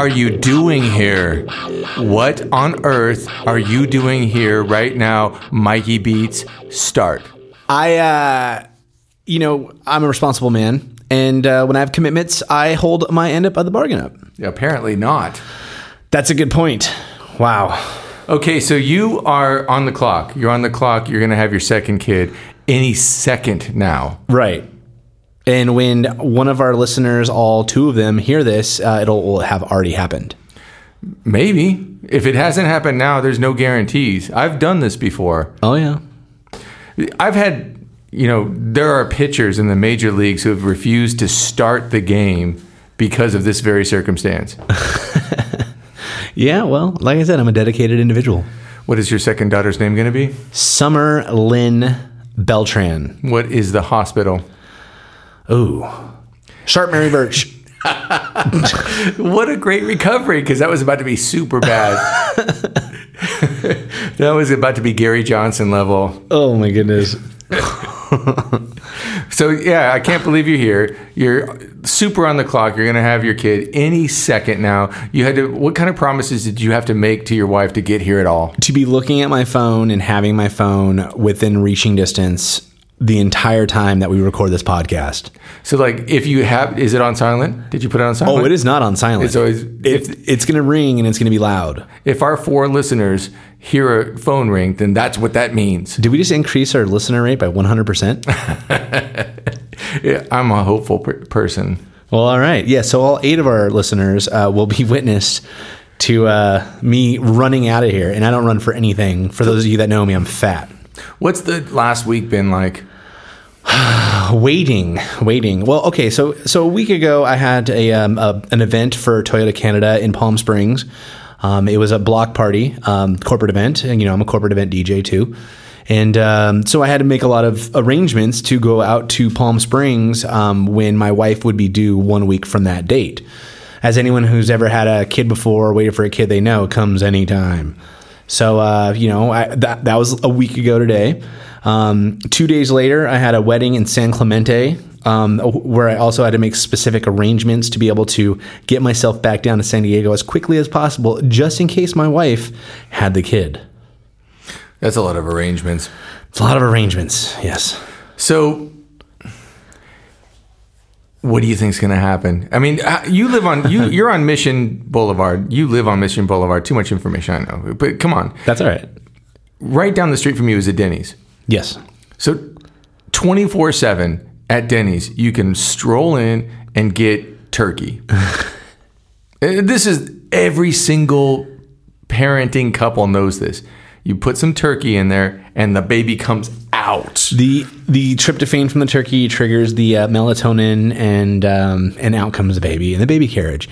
Are you doing here? What on earth are you doing here right now? Mikey Beats, start. I, uh, you know, I'm a responsible man, and uh, when I have commitments, I hold my end up of the bargain up. Apparently not. That's a good point. Wow. Okay, so you are on the clock. You're on the clock. You're going to have your second kid any second now. Right. And when one of our listeners, all two of them, hear this, uh, it'll will have already happened. Maybe. If it hasn't happened now, there's no guarantees. I've done this before. Oh yeah. I've had, you know, there are pitchers in the major leagues who have refused to start the game because of this very circumstance. Yeah. Well, like I said, I'm a dedicated individual. What is your second daughter's name going to be? Summer Lynn Beltran. What is the hospital? Ooh. Sharp Mary Birch. What a great recovery because that was about to be super bad. that was about to be Gary Johnson level. Oh my goodness. So yeah, I can't believe you're here. You're super on the clock. You're gonna have your kid any second now. You had to. What kind of promises did you have to make to your wife to get here at all? To be looking at my phone and having my phone within reaching distance the entire time that we record this podcast. So like, if you have, is it on silent? Did you put it on silent? Oh, it is not on silent. It's always If it's going to ring and it's going to be loud. if our four listeners hear a phone ring, then that's what that means. Did we just increase our listener rate by 100%? Yeah, I'm a hopeful per- person. well, all right. Yeah. So all eight of our listeners uh, will be witness to uh, me running out of here. And I don't run for anything. For those of you that know me, I'm fat. What's the last week been like? waiting waiting. Well okay so so a week ago i had a, um, a an event for toyota canada in palm springs. Um, it was a block party um, corporate event and you know i'm a corporate event dj too. And um, so i had to make a lot of arrangements to go out to palm springs um, when my wife would be due one week from that date. As anyone who's ever had a kid before or waited for a kid they know comes anytime. So uh, you know I, that that was a week ago today. Um, two days later, I had a wedding in San Clemente, um, where I also had to make specific arrangements to be able to get myself back down to San Diego as quickly as possible, just in case my wife had the kid. That's a lot of arrangements. It's a lot of arrangements. Yes. So, what do you think's going to happen? I mean, uh, you live on you you're on Mission Boulevard. You live on Mission Boulevard. Too much information, I know. But come on, That's all right. right down the street from you is a Denny's. Yes. So, twenty four seven at Denny's, you can stroll in and get turkey. This is every single parenting couple knows this. You put some turkey in there, and the baby comes out. The the tryptophan from the turkey triggers the uh, melatonin, and um, and out comes the baby in the baby carriage.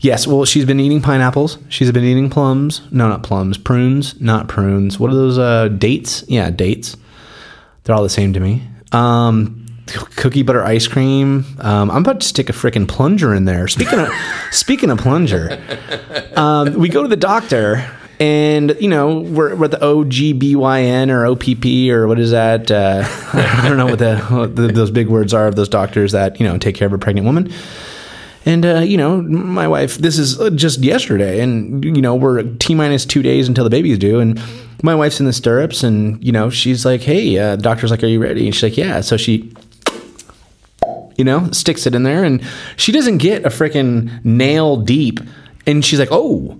Yes, well, she's been eating pineapples. She's been eating plums. No, not plums. Prunes, not prunes. What are those? Uh, dates? Yeah, dates. They're all the same to me. Um, cookie butter ice cream. Um, I'm about to stick a freaking plunger in there. Speaking of speaking of plunger, um, we go to the doctor. And you know we're, we're at the OGBYN or OPP or what is that? Uh, I don't know what, the, what the, those big words are of those doctors that you know take care of a pregnant woman. And uh, you know, my wife. This is uh, just yesterday, and you know, we're t minus two days until the baby's due, and my wife's in the stirrups, and you know, she's like, "Hey," uh, the doctor's like, "Are you ready?" And she's like, "Yeah." So she, you know, sticks it in there, and she doesn't get a freaking nail deep, and she's like, "Oh."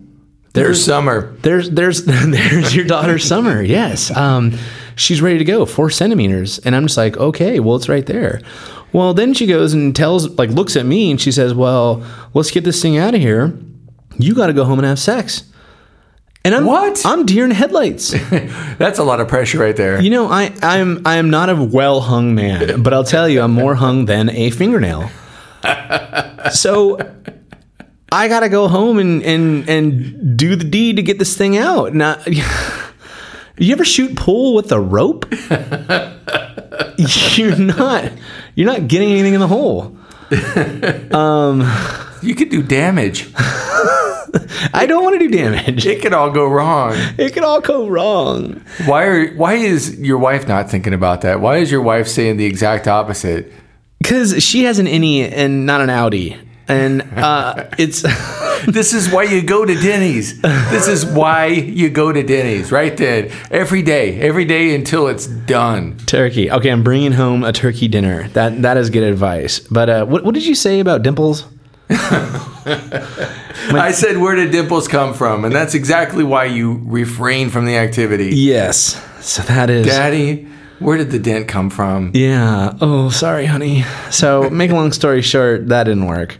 There's summer. There's there's there's your daughter Summer. Yes, um, she's ready to go, four centimeters, and I'm just like, okay, well, it's right there. Well, then she goes and tells, like, looks at me and she says, well, let's get this thing out of here. You got to go home and have sex. And I'm What? I'm deer in headlights. That's a lot of pressure right there. You know, I I'm I am not a well hung man, but I'll tell you, I'm more hung than a fingernail. So I gotta go home and and and do the deed to get this thing out. Now, you ever shoot pool with a rope? you're not you're not getting anything in the hole. Um, You could do damage. I don't want to do damage. It could all go wrong. It could all go wrong. Why are why is your wife not thinking about that? Why is your wife saying the exact opposite? Because she has an innie and not an outie. And uh, it's This is why you go to Denny's. This is why you go to Denny's, right then. Every day, every day until it's done. turkey. Okay, I'm bringing home a turkey dinner. That that is good advice. But uh, what what did you say about dimples? I said, where did dimples come from? And that's exactly why you refrain from the activity. Yes. So that is. Daddy, where did the dent come from? Yeah. Oh, sorry, honey. So, make a long story short, that didn't work.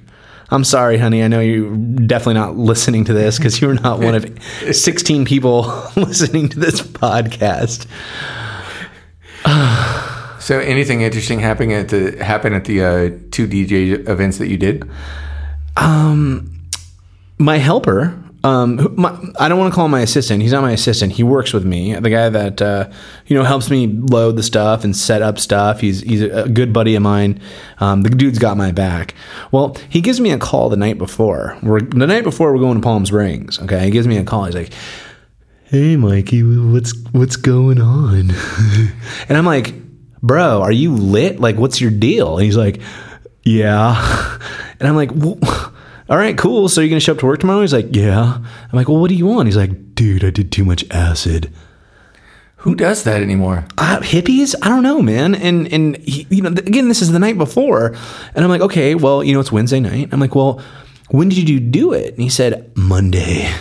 I'm sorry, honey. I know you're definitely not listening to this because you're not one of 16 people listening to this podcast. So, anything interesting happening at the happen at the uh, two DJ events that you did? Um, My helper, um, my, I don't want to call him my assistant. He's not my assistant. He works with me. The guy that uh, you know helps me load the stuff and set up stuff. He's he's a good buddy of mine. Um, the dude's got my back. Well, he gives me a call the night before. We're the night before we're going to Palm Springs. Okay, he gives me a call. He's like, "Hey, Mikey, what's what's going on?" and I'm like, "Bro, are you lit? Like, what's your deal?" And he's like, "Yeah," and I'm like, well, "All right, cool. So you're gonna show up to work tomorrow?" He's like, "Yeah." I'm like, "Well, what do you want?" He's like, "Dude, I did too much acid." Who does that anymore? uh, hippies i don't know man and and he, you know again this is the night before and i'm like okay well you know it's wednesday night i'm like well when did you do it and he said monday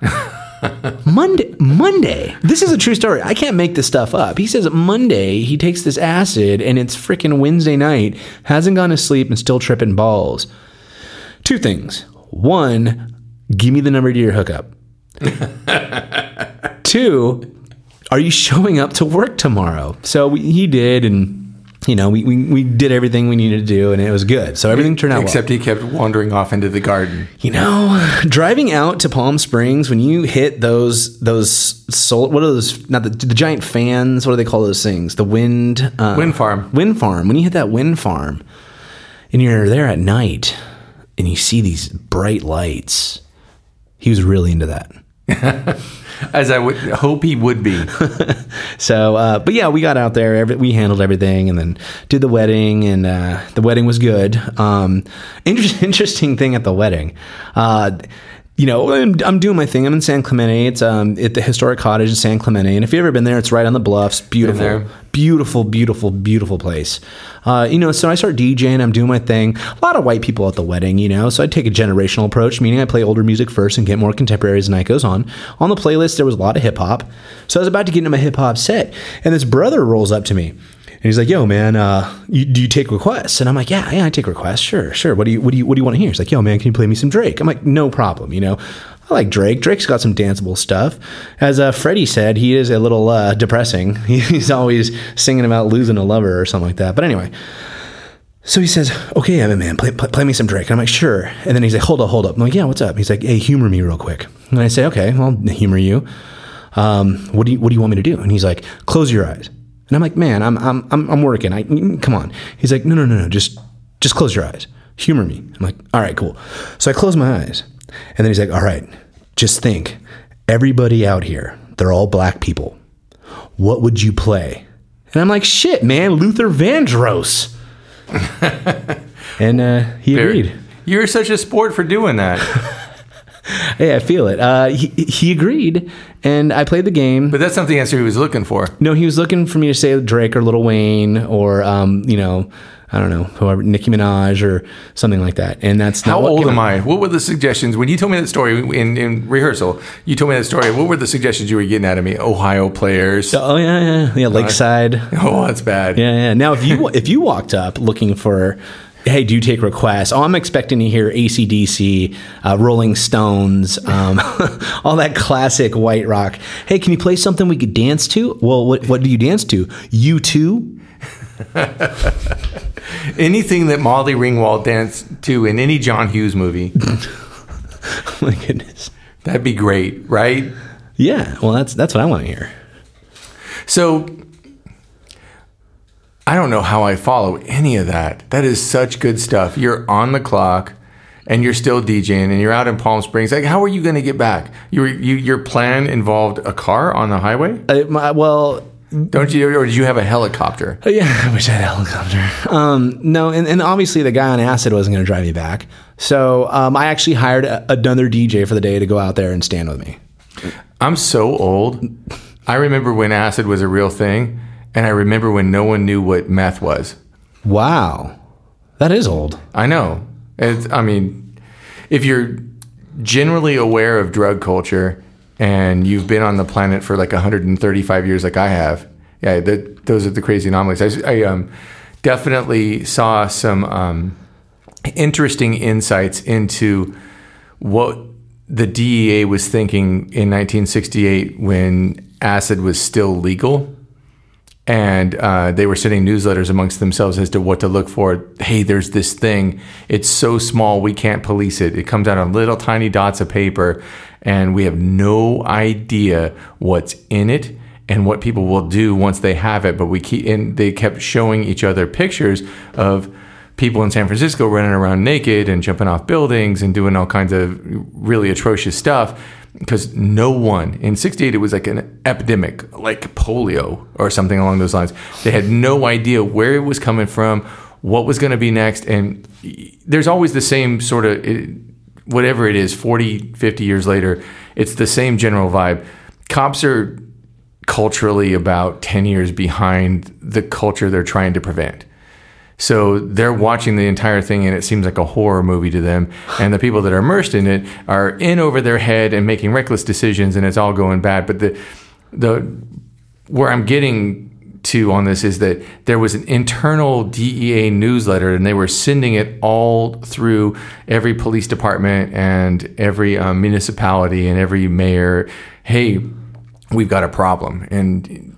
monday monday this is a true story i can't make this stuff up he says monday he takes this acid and it's freaking wednesday night hasn't gone to sleep and still tripping balls two things one give me the number to your hookup two are you showing up to work tomorrow? So we, he did, and you know, we, we, we did everything we needed to do, and it was good. So everything turned out Except he kept wandering off into the garden. You know, driving out to Palm Springs when you hit those those sol what are those? Not the, the giant fans. What do they call those things? The wind uh, Wind farm. Wind farm. When you hit that wind farm, and you're there at night, and you see these bright lights, he was really into that. As I would hope he would be. So, uh, but yeah, we got out there. Every, we handled everything, and then did the wedding, and uh, the wedding was good. Um, inter- interesting thing at the wedding. Uh, you know, I'm, I'm doing my thing. I'm in San Clemente. It's um, at the historic cottage in San Clemente, and if you've ever been there, it's right on the bluffs. Beautiful, beautiful, beautiful, beautiful place. Uh, you know, so I start DJing. I'm doing my thing. A lot of white people at the wedding, you know. So I take a generational approach, meaning I play older music first and get more contemporary as the night goes on. On the playlist, there was a lot of hip hop. So I was about to get into my hip hop set, and this brother rolls up to me. And he's like, "Yo, man, uh, you, do you take requests?" And I'm like, "Yeah, yeah, I take requests. Sure, sure. What do you, what do you, what do you want to hear?" He's like, "Yo, man, can you play me some Drake?" I'm like, "No problem." You know, I like Drake. Drake's got some danceable stuff. As uh, Freddie said, he is a little uh, depressing. He's always singing about losing a lover or something like that. But anyway, so he says, "Okay, Evan, man, play, play, play me some Drake." And I'm like, "Sure." And then he's like, "Hold up, hold up." I'm like, "Yeah, what's up?" He's like, "Hey, humor me real quick." And I say, "Okay, I'll humor you. Um, what do you What do you want me to do?" And he's like, "Close your eyes." And I'm like, "Man, I'm I'm I'm, I'm working. I come on." He's like, "No, no, no, no. Just just close your eyes. Humor me." I'm like, "All right, cool." So I close my eyes, and then he's like, "All right, just think. Everybody out here, they're all black people. What would you play?" And I'm like, "Shit, man, Luther Vandross." and uh, he agreed. You're such a sport for doing that. Hey, I feel it. Uh, he, he agreed, and I played the game. But that's not the answer he was looking for. No, he was looking for me to say Drake or Lil Wayne or, um, you know, I don't know, whoever, Nicki Minaj or something like that. And that's not How old am. I? What were the suggestions when you told me that story in, in rehearsal? You told me that story. What were the suggestions you were getting out of me? Ohio players. Oh yeah, yeah, yeah. Lakeside. Oh, that's bad. Yeah, yeah. Now, if you if you walked up looking for, hey, do you take requests? Oh, I'm expecting to hear ACDC, uh, Rolling Stones, um, all that classic white rock. Hey, can you play something we could dance to? Well, what what do you dance to? U2. Anything that Molly Ringwald danced to in any John Hughes movie, Oh my goodness. that'd be great, right? Yeah. Well, that's that's what I want to hear. So I don't know how I follow any of that. That is such good stuff. You're on the clock and you're still DJing and you're out in Palm Springs. Like, how are you going to get back? Your you, your plan involved a car on the highway? Uh, my, well, Don't you? Or did you have a helicopter? Oh, yeah, I wish I had a helicopter. Um, no, and, and obviously the guy on acid wasn't going to drive me back. So um, I actually hired a, another DJ for the day to go out there and stand with me. I'm so old. I remember when acid was a real thing, and I remember when no one knew what meth was. Wow, that is old. I know. It's, I mean, if you're generally aware of drug culture and you've been on the planet for like 135 years, like I have, yeah, that, those are the crazy anomalies. I, I um, definitely saw some um, interesting insights into what the DEA was thinking in 1968 when acid was still legal and uh, they were sending newsletters amongst themselves as to what to look for. Hey, there's this thing. It's so small we can't police it. It comes out on little tiny dots of paper, and we have no idea what's in it and what people will do once they have it. But we keep and they kept showing each other pictures of people in San Francisco running around naked and jumping off buildings and doing all kinds of really atrocious stuff because no one in 68 it was like an epidemic like polio or something along those lines. They had no idea where it was coming from what was going to be next and there's always the same sort of whatever it is 40 50 years later it's the same general vibe. Cops are culturally about 10 years behind the culture they're trying to prevent so they're watching the entire thing and it seems like a horror movie to them. And the people that are immersed in it are in over their head and making reckless decisions and it's all going bad. But the the where I'm getting to on this is that there was an internal DEA newsletter and they were sending it all through every police department and every um, municipality and every mayor. Hey, we've got a problem. And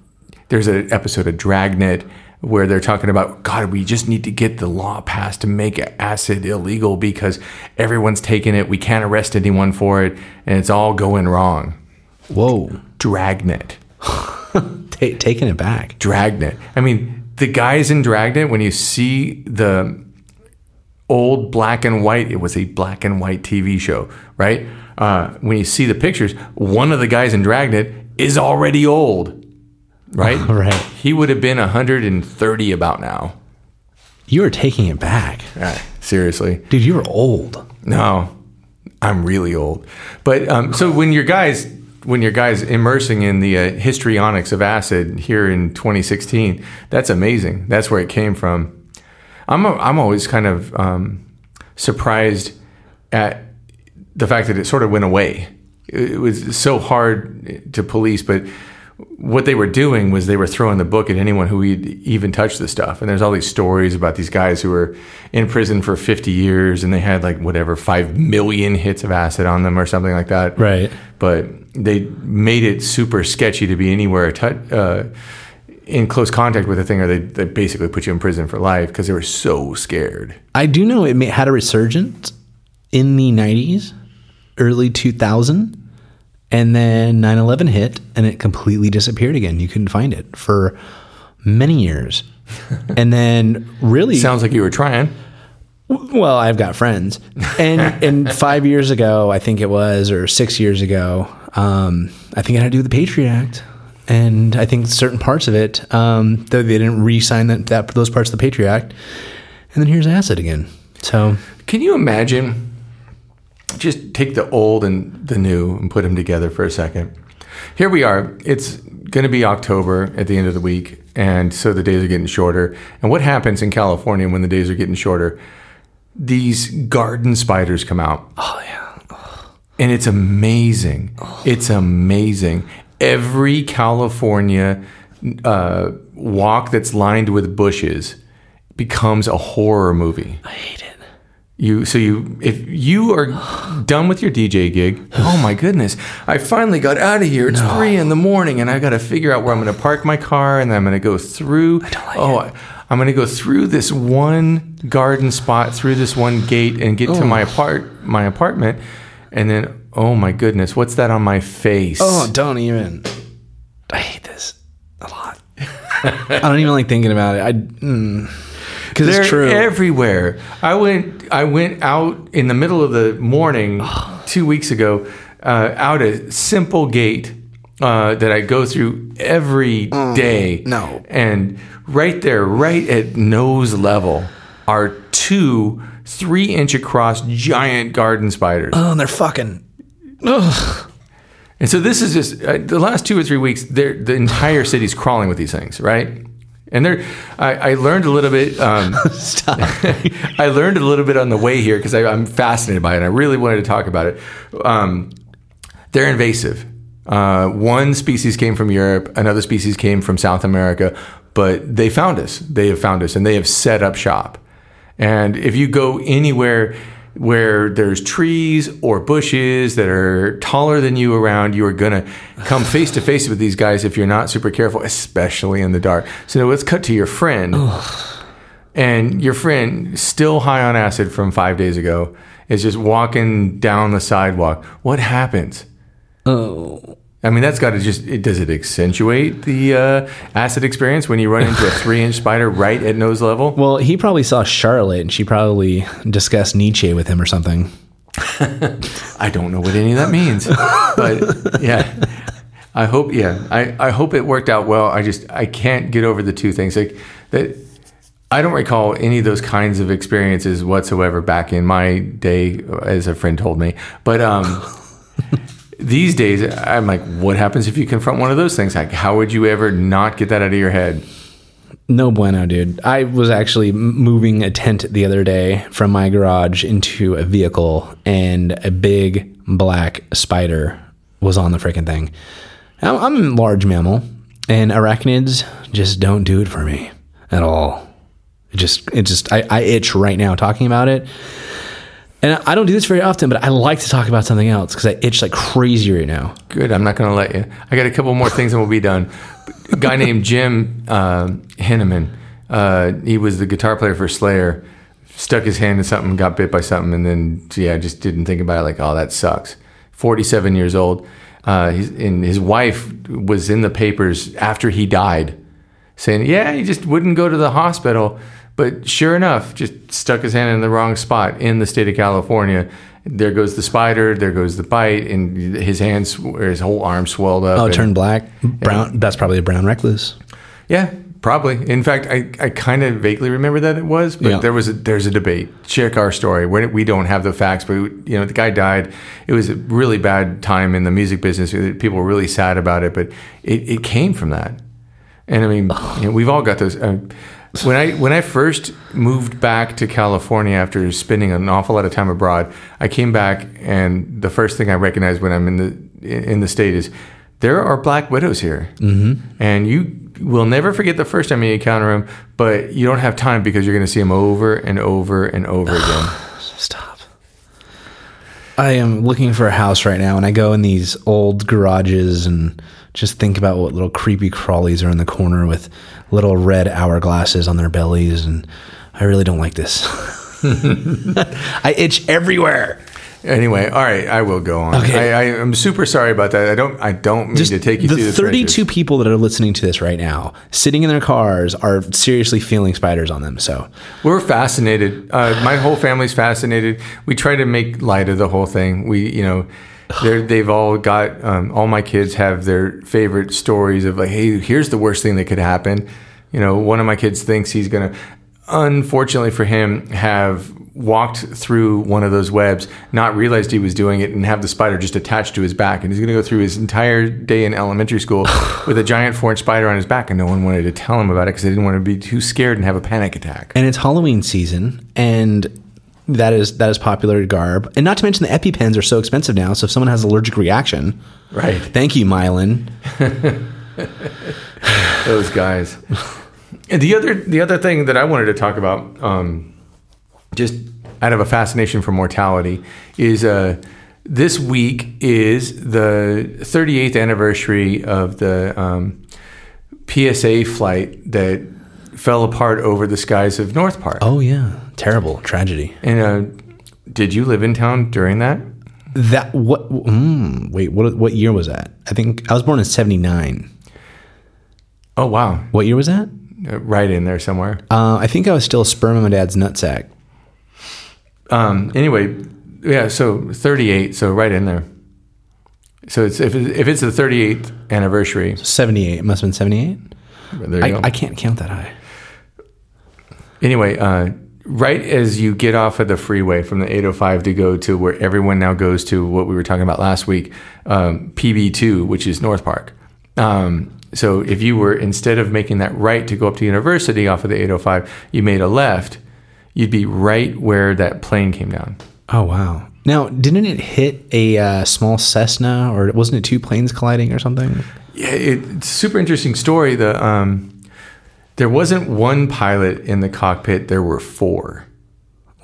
there's an episode of Dragnet where they're talking about God, we just need to get the law passed to make acid illegal because everyone's taking it. We can't arrest anyone for it, and it's all going wrong. Whoa, Dragnet, T- taking it back. Dragnet. I mean, the guys in Dragnet. When you see the old black and white, it was a black and white TV show, right? Uh, when you see the pictures, one of the guys in Dragnet is already old right? right. He would have been 130 about now. You were taking it back. Yeah, seriously. Dude, you were old. No, I'm really old. But um, so when your guys when your guys immersing in the uh, histrionics of acid here in 2016, that's amazing. That's where it came from. I'm a, I'm always kind of um, surprised at the fact that it sort of went away. It was so hard to police, but what they were doing was they were throwing the book at anyone who even touched the stuff. And there's all these stories about these guys who were in prison for 50 years and they had like whatever 5 million hits of acid on them or something like that. Right. But they made it super sketchy to be anywhere t- uh, in close contact with the thing or they, they basically put you in prison for life because they were so scared. I do know it had a resurgence in the 90s, early 2000 and then 9 11 hit and it completely disappeared again. You couldn't find it for many years. and then really. Sounds like you were trying. Well, I've got friends. And, and five years ago, I think it was, or six years ago, um, I think I had to do with the Patriot Act. And I think certain parts of it, um, they didn't re sign that, that, those parts of the Patriot Act. And then here's acid again. So. Can you imagine? Just take the old and the new and put them together for a second. Here we are. It's going to be October at the end of the week, and so the days are getting shorter. And what happens in California when the days are getting shorter? These garden spiders come out. Oh yeah. And it's amazing. It's amazing. Every California uh, walk that's lined with bushes becomes a horror movie. I hate it. You so you if you are done with your DJ gig, oh my goodness, I finally got out of here. It's no. three in the morning, and I got to figure out where I'm going to park my car, and then I'm going to go through. I don't Like oh, it. I'm going to go through this one garden spot, through this one gate, and get oh. to my apart my apartment, and then oh my goodness, what's that on my face? Oh, don't even. I hate this a lot. I don't even like thinking about it. I. Mm because it's true. everywhere. I went I went out in the middle of the morning two weeks ago, uh, out a simple gate uh, that I go through every day. no. And right there, right at nose level, are two three inch across giant garden spiders. Oh, and they're fucking. Ugh. And so this is just uh, the last two or three weeks. they're- The entire city's crawling with these things, right? And they're. I, I learned a little bit. Um, Stop. I learned a little bit on the way here because I'm fascinated by it. and I really wanted to talk about it. Um, they're invasive. Uh, one species came from Europe, another species came from South America, but they found us. They have found us, and they have set up shop. And if you go anywhere where there's trees or bushes that are taller than you around, you are gonna come face to face with these guys if you're not super careful, especially in the dark. So now let's cut to your friend and your friend, still high on acid from five days ago, is just walking down the sidewalk. What happens? Oh. I mean, that's got to just, it, does it accentuate the uh, acid experience when you run into a three inch spider right at nose level? Well, he probably saw Charlotte and she probably discussed Nietzsche with him or something. I don't know what any of that means. but yeah, I hope, yeah, I, I hope it worked out well. I just, I can't get over the two things. Like that, I don't recall any of those kinds of experiences whatsoever back in my day, as a friend told me. But um, these days, I'm like, what happens if you confront one of those things? Like, how would you ever not get that out of your head? No bueno, dude. I was actually moving a tent the other day from my garage into a vehicle, and a big black spider was on the freaking thing. I'm, a large mammal, and arachnids just don't do it for me at all. It just, it just, I, I itch right now talking about it. And I don't do this very often, but I like to talk about something else because I itch like crazy right now. Good. I'm not going to let you. I got a couple more things and we'll be done. A guy named Jim uh, Hanneman. Uh, he was the guitar player for Slayer. Stuck his hand in something, got bit by something, and then yeah, just didn't think about it. Like, oh, that sucks. 47 years old. Uh, and his wife was in the papers after he died, saying, yeah, he just wouldn't go to the hospital. But sure enough, just stuck his hand in the wrong spot in the state of California. There goes the spider. There goes the bite, and his hands, his whole arm swelled up. Oh, it and- turned black. Brown. That's probably a brown recluse. yeah, probably. In fact, I, I kind of vaguely remember that it was, but Yeah. there was a, there's a debate. Check our story. We, we don't have the facts, but you know the guy died. It was a really bad time in the music business. People were really sad about it, but it, it came from that. And I mean, you know, we've all got those. Uh, when I when I first moved back to California after spending an awful lot of time abroad, I came back, and the first thing I recognized when I'm in the in the state is there are black widows here, mm-hmm. and you will never forget the first time you encounter them. But you don't have time because you're going to see them over and over and over again. Stop. I am looking for a house right now, and I go in these old garages and just think about what little creepy crawlies are in the corner with little red hourglasses on their bellies, and I really don't like this. I itch everywhere. Anyway, all right, I will go on. Okay. I, I am super sorry about that. I don't I don't mean Just to take you the through the 32 trenches. people that are listening to this right now, sitting in their cars, are seriously feeling spiders on them. So We're fascinated. Uh, my whole family's fascinated. We try to make light of the whole thing. We, you know, they're, they've all got, um, all my kids have their favorite stories of like, hey, here's the worst thing that could happen. You know, one of my kids thinks he's going to, unfortunately for him, have walked through one of those webs, not realized he was doing it, and have the spider just attached to his back. And he's going to go through his entire day in elementary school with a giant four inch spider on his back. And no one wanted to tell him about it because they didn't want to be too scared and have a panic attack. and it's Halloween season, and that is that is popular garb. And not to mention the EpiPens are so expensive now. So if someone has an allergic reaction, Right. thank you, Mylan. those guys. And the other the other thing that I wanted to talk about, um, just out of a fascination for mortality, is uh, this week is the 38th anniversary of the um, PSA flight that fell apart over the skies of North Park. Oh yeah, terrible tragedy. And uh, did you live in town during that? That what? Mm, wait, what? What year was that? I think I was born in '79. Oh wow, What year was that? Right in there somewhere. Uh, I think I was still a sperm in my dad's nutsack. Um, anyway, yeah, so 38, so right in there. So it's if, if it's the 38th anniversary, 78. It must have been 78. there you I, go. I can't count that high. Anyway, uh, right as you get off of the freeway from the 805 to go to where everyone now goes to what we were talking about last week, um, PB2, which is North Park. Um, so if you were, instead of making that right to go up to university off of the 805, you made a left, you'd be right where that plane came down. Oh, wow. Now, didn't it hit a uh, small Cessna or wasn't it two planes colliding or something? Yeah, it, it's a super interesting story. The um, there wasn't one pilot in the cockpit; there were four.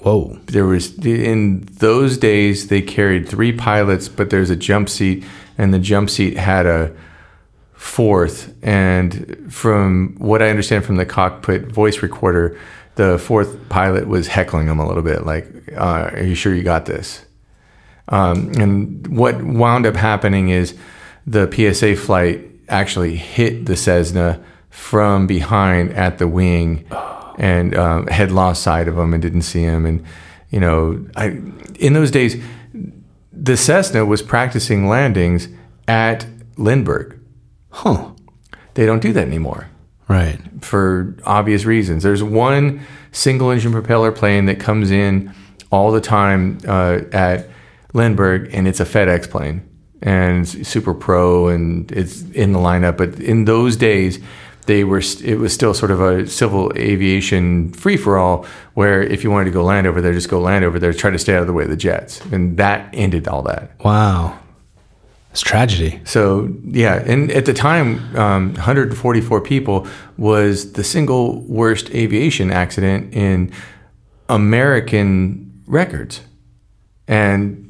Whoa. There was in those days they carried three pilots, but there's a jump seat, and the jump seat had a fourth. And from what I understand from the cockpit voice recorder, the fourth pilot was heckling him a little bit, like, uh, "Are you sure you got this?" Um, and what wound up happening is the PSA flight actually hit the Cessna from behind at the wing and um, had lost sight of him and didn't see him. And, you know, I, in those days, the Cessna was practicing landings at Lindbergh. Huh. They don't do that anymore Right. for obvious reasons. There's one single engine propeller plane that comes in all the time uh, at Lindbergh, and it's a FedEx plane, and super pro, and it's in the lineup. But in those days, they were st- it was still sort of a civil aviation free for all, where if you wanted to go land over there, just go land over there, try to stay out of the way of the jets, and that ended all that. Wow. It's tragedy. So yeah, and at the time, um, 144 people was the single worst aviation accident in American records, and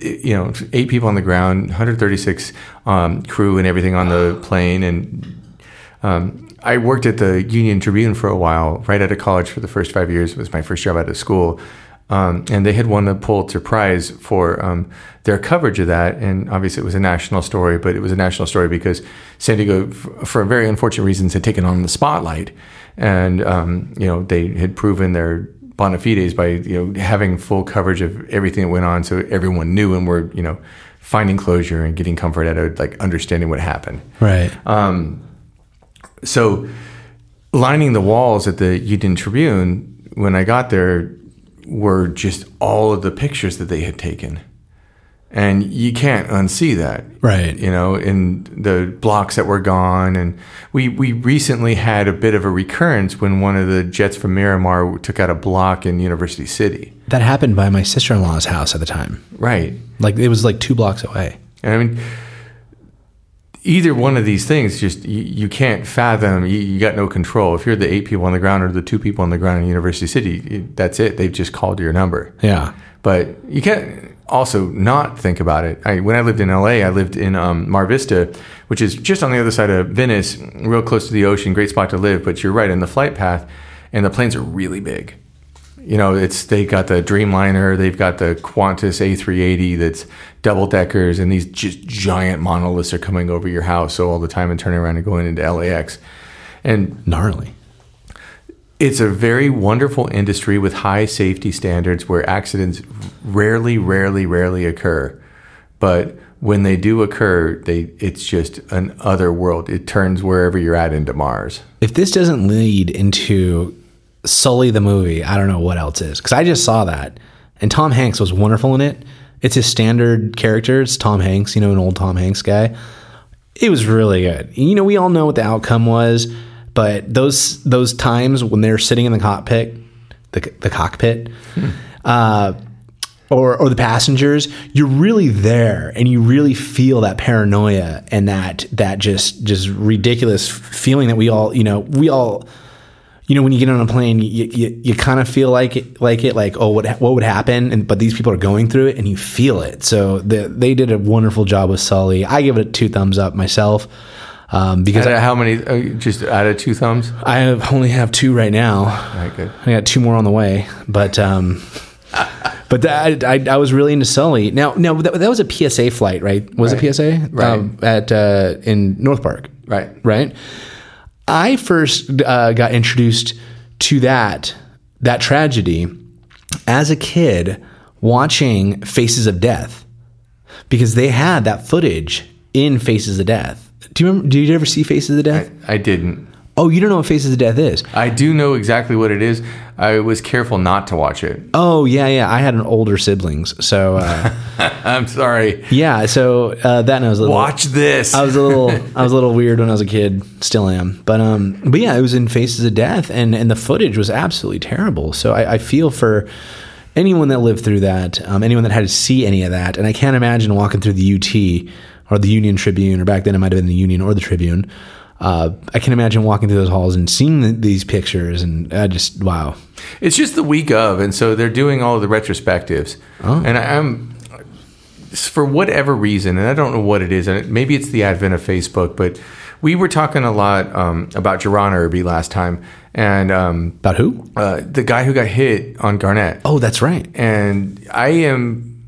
you know, eight people on the ground, 136 um, crew and everything on the plane, and um, I worked at the Union Tribune for a while, right out of college for the first five years. It was my first job out of school. Um, and they had won the Pulitzer Prize for um, their coverage of that. And obviously, it was a national story, but it was a national story because San Diego, f- for very unfortunate reasons, had taken on the spotlight. And, um, you know, they had proven their bona fides by, you know, having full coverage of everything that went on. So everyone knew and were, you know, finding closure and getting comfort out of like understanding what happened Right. so lining the walls at the Union Tribune when I got there were just all of the pictures that they had taken. And you can't unsee that. Right. You know, in the blocks that were gone. And we, we recently had a bit of a recurrence when one of the jets from Miramar took out a block in University City. That happened by my sister in law's house at the time. Right. Like it was like two blocks away. And I mean, either one of these things, just you, you can't fathom. You, you got no control. If you're the eight people on the ground or the two people on the ground in University City, that's it. They've just called your number. Yeah. But you can't also not think about it. I, when I lived in LA, I lived in um, Mar Vista, which is just on the other side of Venice, real close to the ocean. Great spot to live. But you're right in the flight path, and the planes are really big. You know, it's they got the Dreamliner, they've got the Qantas A380 that's double deckers, and these just giant monoliths are coming over your house so all the time and turning around and going into LAX. And Gnarly. it's a very wonderful industry with high safety standards where accidents rarely, rarely, rarely occur. But when they do occur, they it's just an other world. It turns wherever you're at into Mars. If this doesn't lead into Sully the movie, I don't know what else is. Because I just saw that, and Tom Hanks was wonderful in it. It's his standard character. It's Tom Hanks, you know, an old Tom Hanks guy. It was really good. You know, we all know what the outcome was, but those those times when they're sitting in the cockpit, the the cockpit, uh, or or the passengers, you're really there and you really feel that paranoia and that that just just ridiculous feeling that we all you know we all you know when you get on a plane you you, you kind of feel like it like it like oh what what would happen and but these people are going through it and you feel it so the, they did a wonderful job with Sully I give it two thumbs up myself um, because of how many? Uh, just out of two thumbs. I have only have two right now All right, good. I got two more on the way, but um, but that, I, I was really into Sully. Now, now that, that was a PSA flight, right? Was Right. it PSA? Right. Um, at uh, in North Park, Right. right? I first uh, got introduced to that that tragedy as a kid watching Faces of Death. because they had that footage in Faces of Death. Do you remember? Did you ever see Faces of Death? I didn't. Oh, you don't know what Faces of Death is? I do know exactly what it is. I was careful not to watch it. Oh yeah, yeah. I had an older siblings, so uh, I'm sorry. yeah. So uh, that knows a little. Watch this. I was a little I was a little weird when I was a kid, still am. But um but yeah, it was in Faces of Death and and the footage was absolutely terrible. So I, I feel for anyone that lived through that, um, anyone that had to see any of that, and I can't imagine walking through the UT or the Union Tribune, or back then it might have been the Union or the Tribune. Uh, I can imagine walking through those halls and seeing th- these pictures, and I just wow. It's just the week of, and so they're doing all of the retrospectives. Oh. And I, I'm, for whatever reason, and I don't know what it is, and maybe it's the advent of Facebook, but we were talking a lot um, about Jerron Irby last time, and um, About who? uh, the guy who got hit on Garnet. Oh, that's right. and I am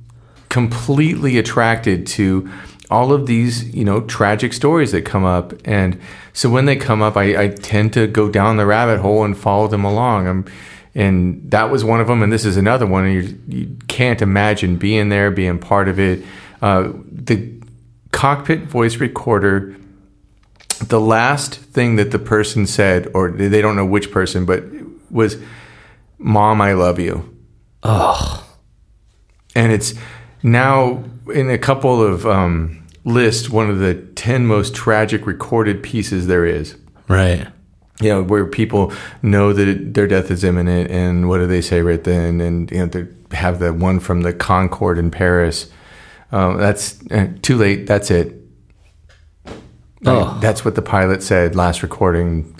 completely attracted to all of these, you know, tragic stories that come up. And so when they come up, I, I tend to go down the rabbit hole and follow them along. I'm, and that was one of them, and this is another one. And you, you can't imagine being there, being part of it. Uh, the cockpit voice recorder the last thing that the person said, or they don't know which person, but was, "Mom, I love you." Oh, and it's now in a couple of um, lists one of the 10 most tragic recorded pieces there is. Right. you know where people know that it, their death is imminent and what do they say right then? And you know they have the one from the concorde in paris. Um, that's uh, too late. That's it. Oh. that's what the pilot said last recording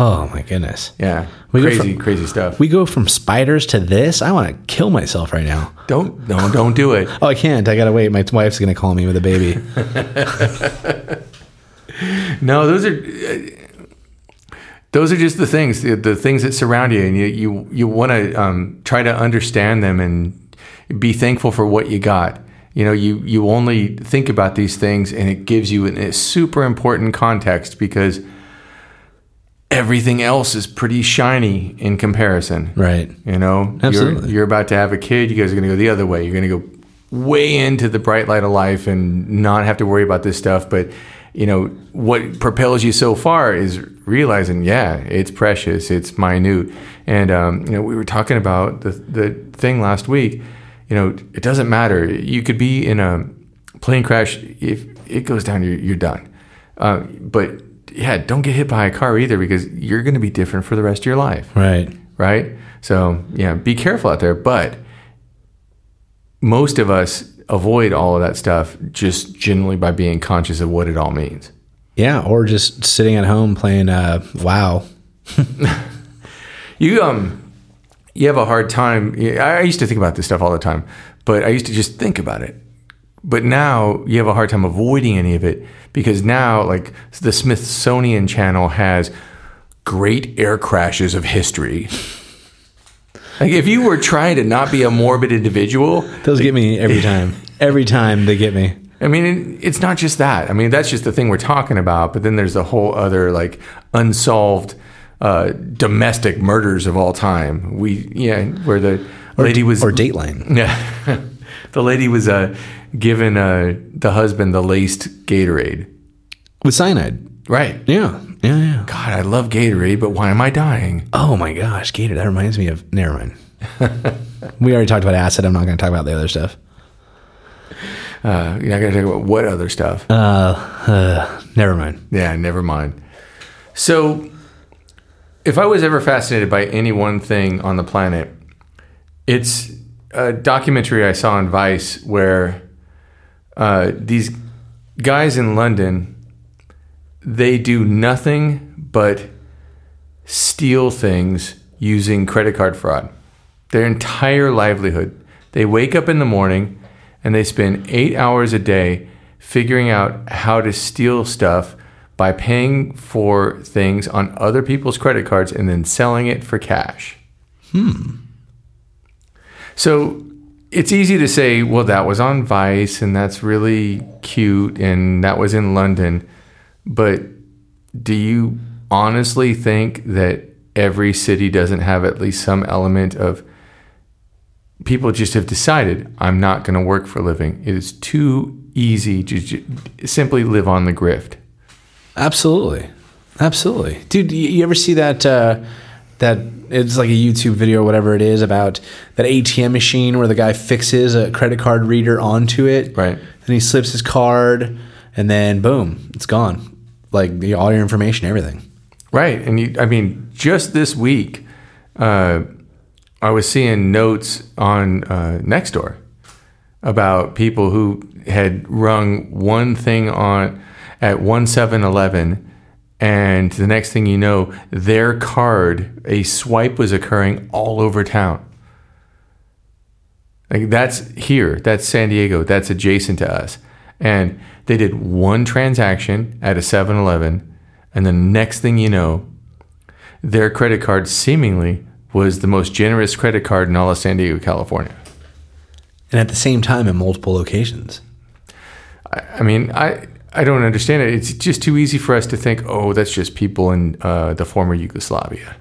Oh my goodness. yeah We crazy from- crazy stuff We go from spiders to this. I want to kill myself right now. don't no don't do it Oh, I can't. I gotta wait. My wife's gonna call me with a baby. No, those are uh, those are just the things, the, the things that surround you, and you you you want to um, try to understand them and be thankful for what you got. You know, you you only think about these things, and it gives you a super important context because everything else is pretty shiny in comparison. right. You know, Absolutely. You're, you're about to have a kid. You guys are going to go the other way. You're going to go way into the bright light of life and not have to worry about this stuff. But you know what propels you so far is realizing, yeah, it's precious, it's minute. And um, you know, we were talking about the the thing last week. You know, it doesn't matter. You could be in a plane crash. If it goes down, you're, you're done. Uh, but yeah, don't get hit by a car either because you're going to be different for the rest of your life Right. right? So yeah, be careful out there. But most of us avoid all of that stuff just generally by being conscious of what it all means. Yeah. Or just sitting at home playing. Uh, wow. You um, you have a hard time. I I used to think about this stuff all the time, but I used to just think about it. But now you have a hard time avoiding any of it because now, like the Smithsonian Channel has great air crashes of history. Like if you were trying to not be a morbid individual, Those get me every time. Every time they get me. I mean, it's not just that. I mean, that's just the thing we're talking about. But then there's a whole other like unsolved uh, domestic murders of all time. We yeah, where the lady was Or Dateline. yeah, the lady was uh, given uh, the husband the laced Gatorade. With cyanide. Right. Yeah. Yeah. Yeah. God, I love Gatorade, but why am I dying? Oh my gosh. Gator. That reminds me of. Never mind. we already talked about acid. I'm not going to talk about the other stuff. Uh, you're not gonna talk about what other stuff. Uh, uh, never mind. Yeah, never mind. So, if I was ever fascinated by any one thing on the planet, it's a documentary I saw on Vice where uh, these guys in London they do nothing but steal things using credit card fraud. Their entire livelihood. They wake up in the morning and they spend eight hours a day figuring out how to steal stuff by paying for things on other people's credit cards and then selling it for cash. So it's easy to say, well, that was on Vice and that's really cute and that was in London. But do you honestly think that every city doesn't have at least some element of people just have decided I'm not going to work for a living. It is too easy to ju- simply live on the grift. Absolutely, absolutely, dude. You, you ever see that? Uh, that it's like a YouTube video or whatever it is about that ATM machine where the guy fixes a credit card reader onto it, Right. Then he slips his card, and then boom, it's gone. Like the, all your information, everything. Right. And you, I mean, just this week, uh, I was seeing notes on uh, Nextdoor about people who had rung one thing on at one 7-Eleven and the next thing you know, their card, a swipe was occurring all over town. Like that's here, that's San Diego, that's adjacent to us. And they did one transaction at a 7 Eleven, and the next thing you know, their credit card seemingly was the most generous credit card in all of San Diego, California. And at the same time, in multiple locations. I, I mean, I I don't understand it. It's just too easy for us to think, oh, that's just people in uh, the former Yugoslavia.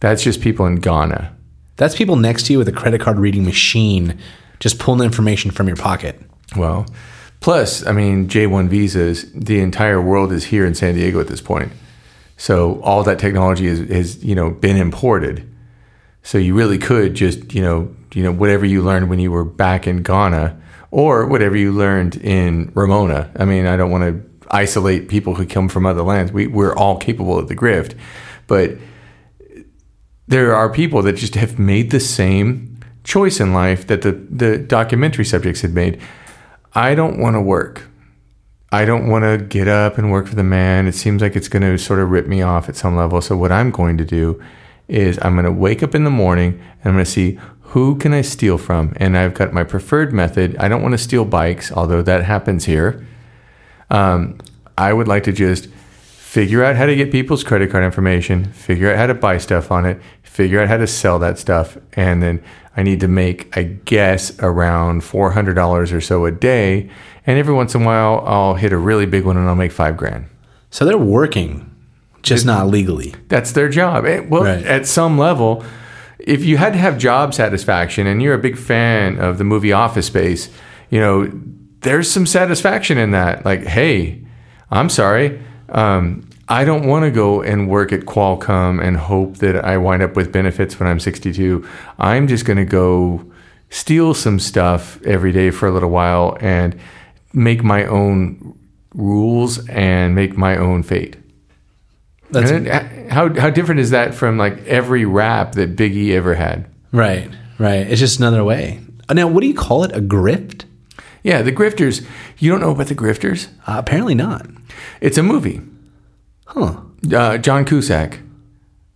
That's just people in Ghana. That's people next to you with a credit card reading machine, just pulling information from your pocket. Well, plus, I mean, J1 visas, the entire world is here in San Diego at this point. So all that technology is, is you know, been imported. So you really could just, you know, you know, whatever you learned when you were back in Ghana or whatever you learned in Ramona. I mean, I don't want to isolate people who come from other lands. We, we're all capable of the grift. But there are people that just have made the same choice in life that the, the documentary subjects had made. I don't want to work. I don't want to get up and work for the man. It seems like it's going to sort of rip me off at some level. So what I'm going to do is I'm going to wake up in the morning and I'm going to see who can I steal from. And I've got my preferred method. I don't want to steal bikes, although that happens here. Um, I would like to just figure out how to get people's credit card information, figure out how to buy stuff on it, figure out how to sell that stuff, and then I need to make, I guess, around four hundred dollars or so a day. And every once in a while, I'll hit a really big one and I'll make five grand. So they're working, just not legally. That's their job. Eh, Well, Right. at some level, if you had to have job satisfaction and you're a big fan of the movie Office Space, you know, there's some satisfaction in that. Like, hey, I'm sorry. Um, I don't want to go and work at Qualcomm and hope that I wind up with benefits when I'm 62. I'm just going to go steal some stuff every day for a little while and make my own rules and make my own fate. That's And it- how how different is that from like every rap that Biggie ever had? right, right. It's just another way. Uh, Now, what do you call it? A grift? Yeah, the Grifters. You don't know about the Grifters? Uh, apparently not. It's a movie. Huh. Uh, John Cusack,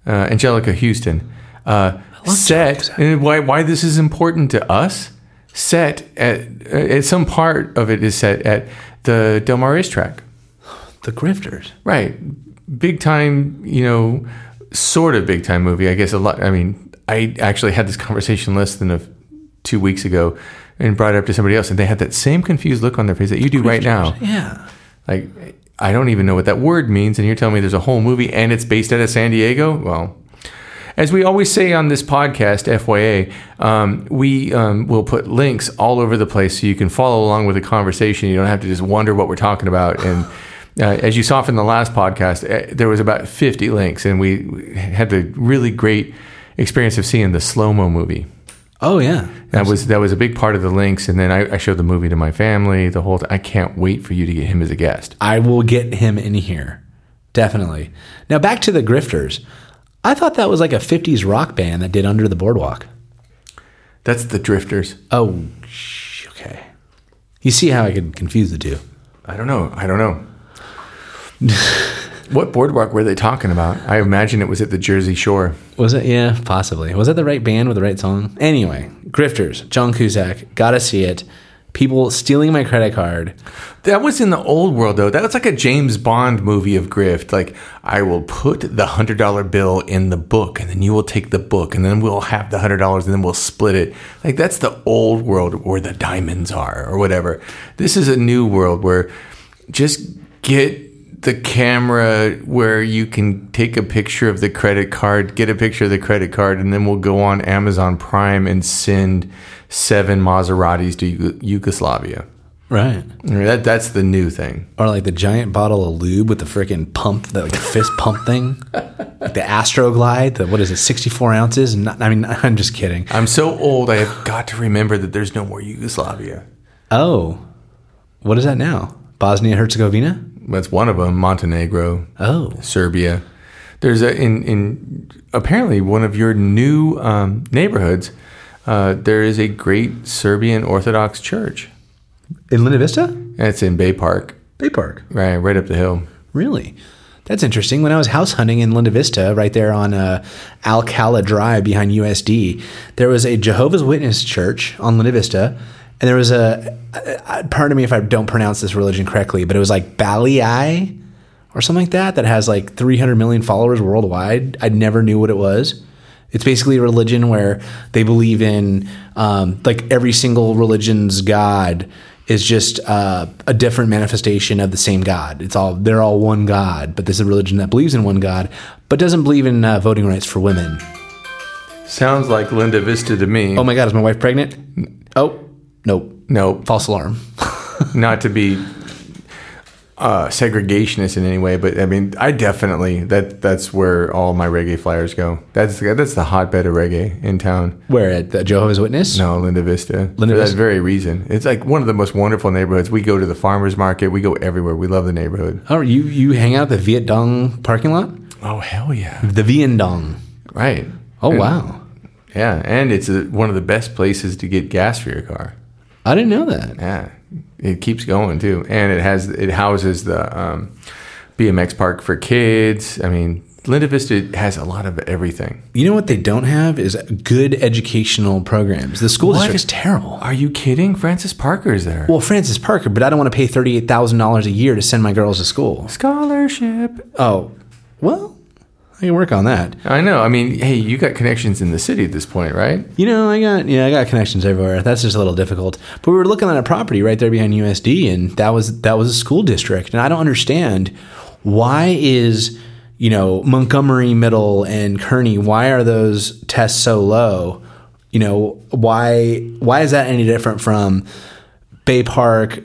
uh, Anjelica Huston, uh, set. And why why this is important to us? Set at uh, at some part of it is set at the Del Mar racetrack. The grifters. Right. Big time, you know, sort of big time movie. I guess a lot. I mean, I actually had this conversation less than a, two weeks ago and brought it up to somebody else, and they had that same confused look on their face that you do right now. Yeah. Like, I don't even know what that word means, and you're telling me there's a whole movie and it's based out of San Diego? Well, as we always say on this podcast, FYA, um, we um, will put links all over the place so you can follow along with the conversation. You don't have to just wonder what we're talking about. And uh, as you saw from the last podcast, uh, there was about 50 links, and we had the really great experience of seeing the slow mo movie. Oh yeah. That was that was a big part of the links, and then I, I showed the movie to my family. The whole I can't wait for you to get him as a guest. I will get him in here. Definitely. Now back to the grifters. I thought that was like a 50s rock band that did Under the Boardwalk. That's the Drifters. Oh, okay. You see how I could confuse the two. I don't know. I don't know. what boardwalk were they talking about? I imagine it was at the Jersey Shore. Was it? Yeah, possibly. Was that the right band with the right song? Anyway, Grifters, John Cusack, gotta see it. People stealing my credit card. That was in the old world, though. That was like a James Bond movie of grift. Like, I will put the hundred dollar bill in the book, and then you will take the book, and then we'll have the hundred dollars, and then we'll split it. Like that's the old world where the diamonds are, or whatever. This is a new world where just get the camera where you can take a picture of the credit card, get a picture of the credit card, and then we'll go on Amazon Prime and send seven Maseratis to Yu- Yugoslavia. Right. That that's the new thing. Or like the giant bottle of lube with the freaking pump, the like fist pump thing, like the Astroglide. The what is it, sixty four ounces? Not, I mean, I'm just kidding. I'm so old. I have got to remember that there's no more Yugoslavia. Oh, what is that now? Bosnia Herzegovina. That's one of them. Montenegro, Oh, Serbia. There's a in in apparently one of your new um, neighborhoods. Uh, there is a great Serbian Orthodox church. in Linda Vista, That's in Bay Park, Bay Park. right, right up the hill. Really? That's interesting. When I was house hunting in Linda Vista, right there on uh, Alcala Drive behind USD, there was a Jehovah's Witness church on Linda Vista. And there was a, pardon me if I don't pronounce this religion correctly, but it was like Balii or something like that, that has like 300 million followers worldwide. I never knew what it was. It's basically a religion where they believe in, um, like every single religion's God is just uh, a different manifestation of the same God. It's all they're all one God, but this is a religion that believes in one God, but doesn't believe in uh, voting rights for women. Sounds like Linda Vista to me. Oh my God, is my wife pregnant? Oh, nope, no, false alarm. not to be uh, segregationist in any way, but I mean, I definitely that that's where all my reggae flyers go. That's that's the hotbed of reggae in town. Where at the Jehovah's Witness? No, Linda Vista. Linda for Vista. that very reason. It's like one of the most wonderful neighborhoods. We go to the farmers market. We go everywhere. We love the neighborhood. Oh, you you hang out at the Viet Dong parking lot? Oh hell yeah! The Viet Dong. Right. Oh And- wow, Yeah, and it's a, one of the best places to get gas for your car. I didn't know that. Yeah, it keeps going too, and it has it houses the um, BMX park for kids. I mean, Linda Vista has a lot of everything. You know what they don't have is good educational programs. The school What? district is terrible. Are you kidding? Francis Parker is there. Well, Francis Parker, but I don't want to pay thirty-eight thousand dollars a year to send my girls to school. Scholarship. Oh, well, I can work on that. I know. I mean, hey, you got connections in the city at this point, right? You know, I got yeah, I got connections everywhere. That's just a little difficult. But we were looking at a property right there behind USD, and that was that was a school district, and I don't understand why is you know Montgomery Middle and Kearny why are those tests so low? You know why why is that any different from Bay Park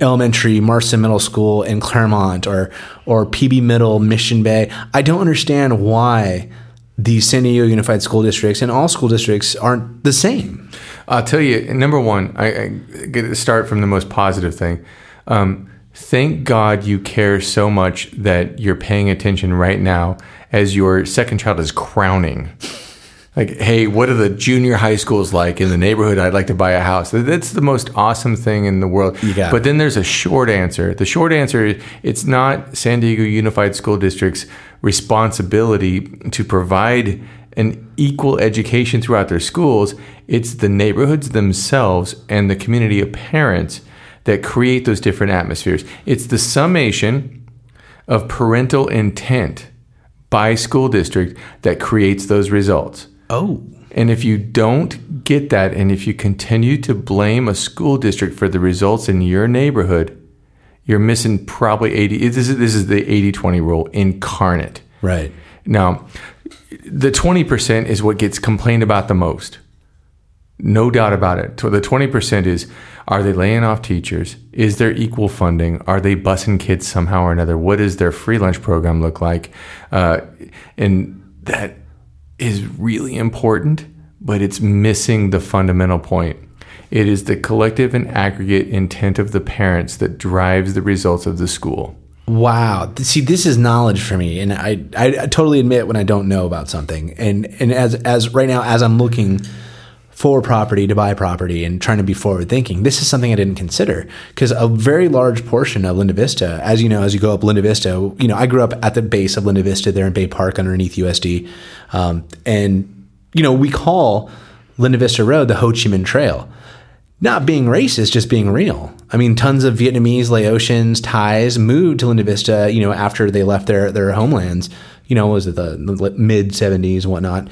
Elementary, Marston Middle School, in Clairemont, or or PB Middle, Mission Bay. I don't understand why the San Diego Unified School Districts and all school districts aren't the same. I'll tell you. Number one, I, I get to start from the most positive thing. Um, thank God you care so much that you're paying attention right now as your second child is crowning. Like, hey, what are the junior high schools like in the neighborhood? I'd like to buy a house. That's the most awesome thing in the world. But it. then there's a short answer. The short answer is it's not San Diego Unified School District's responsibility to provide an equal education throughout their schools. It's the neighborhoods themselves and the community of parents that create those different atmospheres. It's the summation of parental intent by school district that creates those results. Oh, And if you don't get that, and if you continue to blame a school district for the results in your neighborhood, you're missing probably 80. This is, this is the 80 20 rule incarnate. right. Now, the 20% is what gets complained about the most. No doubt about it. The 20% is are they laying off teachers? Is there equal funding? Are they busing kids somehow or another? What does their free lunch program look like? Uh, and that is really important, but it's missing the fundamental point. It is the collective and aggregate intent of the parents that drives the results of the school. Wow. See, this is knowledge for me, and I, I, totally admit when I don't know about something. And and as as right now, as I'm looking for property to buy property and trying to be forward thinking, this is something I didn't consider because a very large portion of Linda Vista, as you know, as you go up Linda Vista, you know, I grew up at the base of Linda Vista there in Bay Park underneath USD, um, and you know, we call Linda Vista Road the Ho Chi Minh Trail not being racist, just being real. I mean, tons of Vietnamese, Laotians, Thais moved to Linda Vista, you know, after they left their, their homelands, you know, was it the, the mid 70s and whatnot,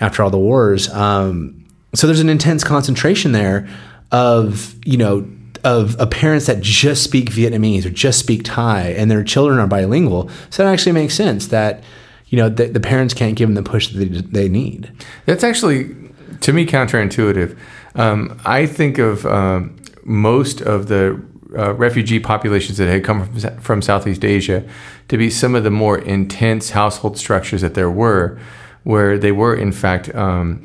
after all the wars. Um, so there's an intense concentration there of, you know, of, of parents that just speak Vietnamese or just speak Thai, and their children are bilingual. So that actually makes sense that you know the, the parents can't give them the push that they, they need. That's actually, to me, counterintuitive. Um, I think of um, most of the uh, refugee populations that had come from, from Southeast Asia to be some of the more intense household structures that there were, where they were, in fact, um,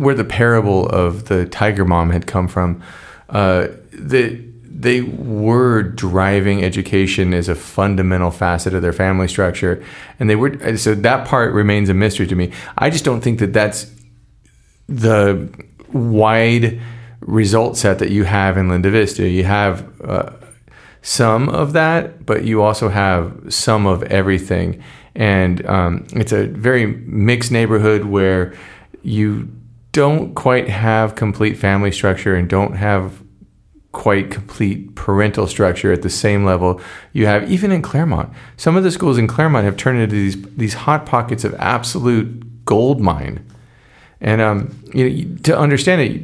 where the parable of the tiger mom had come from. Uh, the, they were driving education as a fundamental facet of their family structure, and they were so that part remains a mystery to me. I just don't think that that's the wide result set that you have in Linda Vista. You have uh, some of that, but you also have some of everything, and um, it's a very mixed neighborhood where you don't quite have complete family structure and don't have quite complete parental structure at the same level you have even in Clairemont. Some of the schools in Clairemont have turned into these these hot pockets of absolute gold mine. And um, you know, to understand it,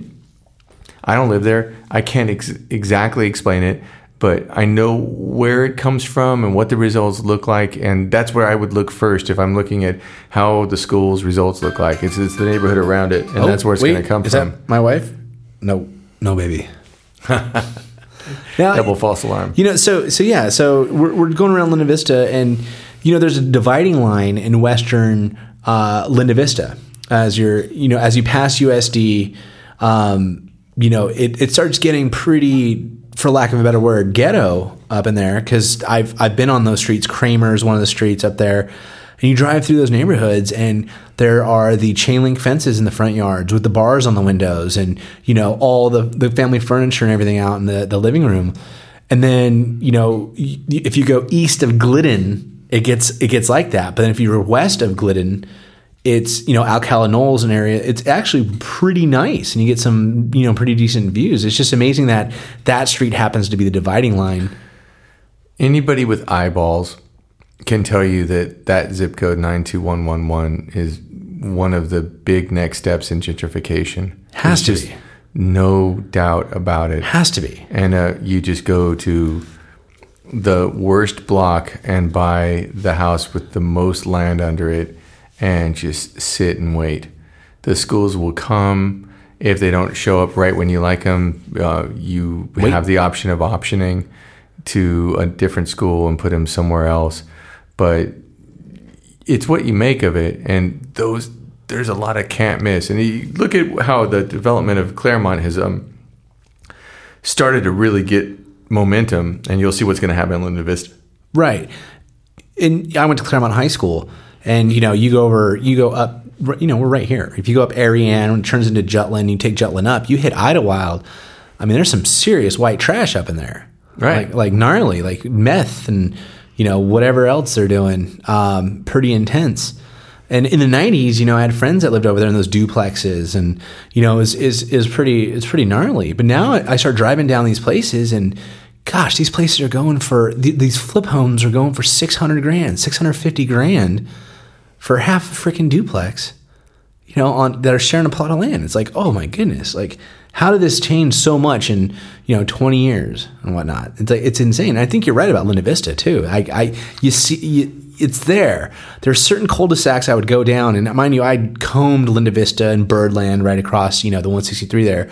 I don't live there. I can't ex- exactly explain it, but I know where it comes from and what the results look like, and that's where I would look first if I'm looking at how the school's results look like. It's, it's the neighborhood around it, and Oh, that's where it's going to come is from. that my wife? No, no, baby. now, Double false alarm. You know, so so yeah, so we're, we're going around Linda Vista, and you know, there's a dividing line in western uh, Linda Vista as you're, you know, as you pass USD, um, you know, it, it starts getting pretty, for lack of a better word, ghetto up in there because I've I've been on those streets. Kramer's one of the streets up there. And you drive through those neighborhoods, and there are the chain link fences in the front yards with the bars on the windows, and you know all the, the family furniture and everything out in the, the living room. And then you know if you go east of Glidden, it gets it gets like that. But then if you're west of Glidden, it's you know Alcala Knolls an area. It's actually pretty nice, and you get some you know pretty decent views. It's just amazing that that street happens to be the dividing line. Anybody with eyeballs can tell you that that zip code 92111 is one of the big next steps in gentrification. Has There's to be. no doubt about it. Has to be. And uh, you just go to the worst block and buy the house with the most land under it and just sit and wait. The schools will come. If they don't show up right when you like them, uh, you Wait. have the option of optioning to a different school and put them somewhere else. But it's what you make of it. And those, there's a lot of can't miss. And you look at how the development of Clairemont has um, started to really get momentum, and you'll see what's going to happen in Linda Vista. Right. And I went to Clairemont High School, and you know, you go over, you go up. You know, we're right here. If you go up Ariane, it turns into Jutland. You take Jutland up, you hit Idlewild. I mean, there's some serious white trash up in there, Right. Like, like gnarly, like meth and you know whatever else they're doing. Um, pretty intense. And in the '90s, you know, I had friends that lived over there in those duplexes, and you know, is is is pretty it's pretty gnarly. But now I start driving down these places, and gosh, these places are going for th- these flip homes are going for six hundred grand, six hundred fifty grand for half a freaking duplex. You know, on that are sharing a plot of land. It's like, oh my goodness, like how did this change so much in you know twenty years and whatnot? It's like it's insane. I think you're right about Linda Vista too. I, I you see. You, it's there. There's certain cul-de-sacs I would go down, and mind you, I combed Linda Vista and Birdland right across, you know, the 163 there.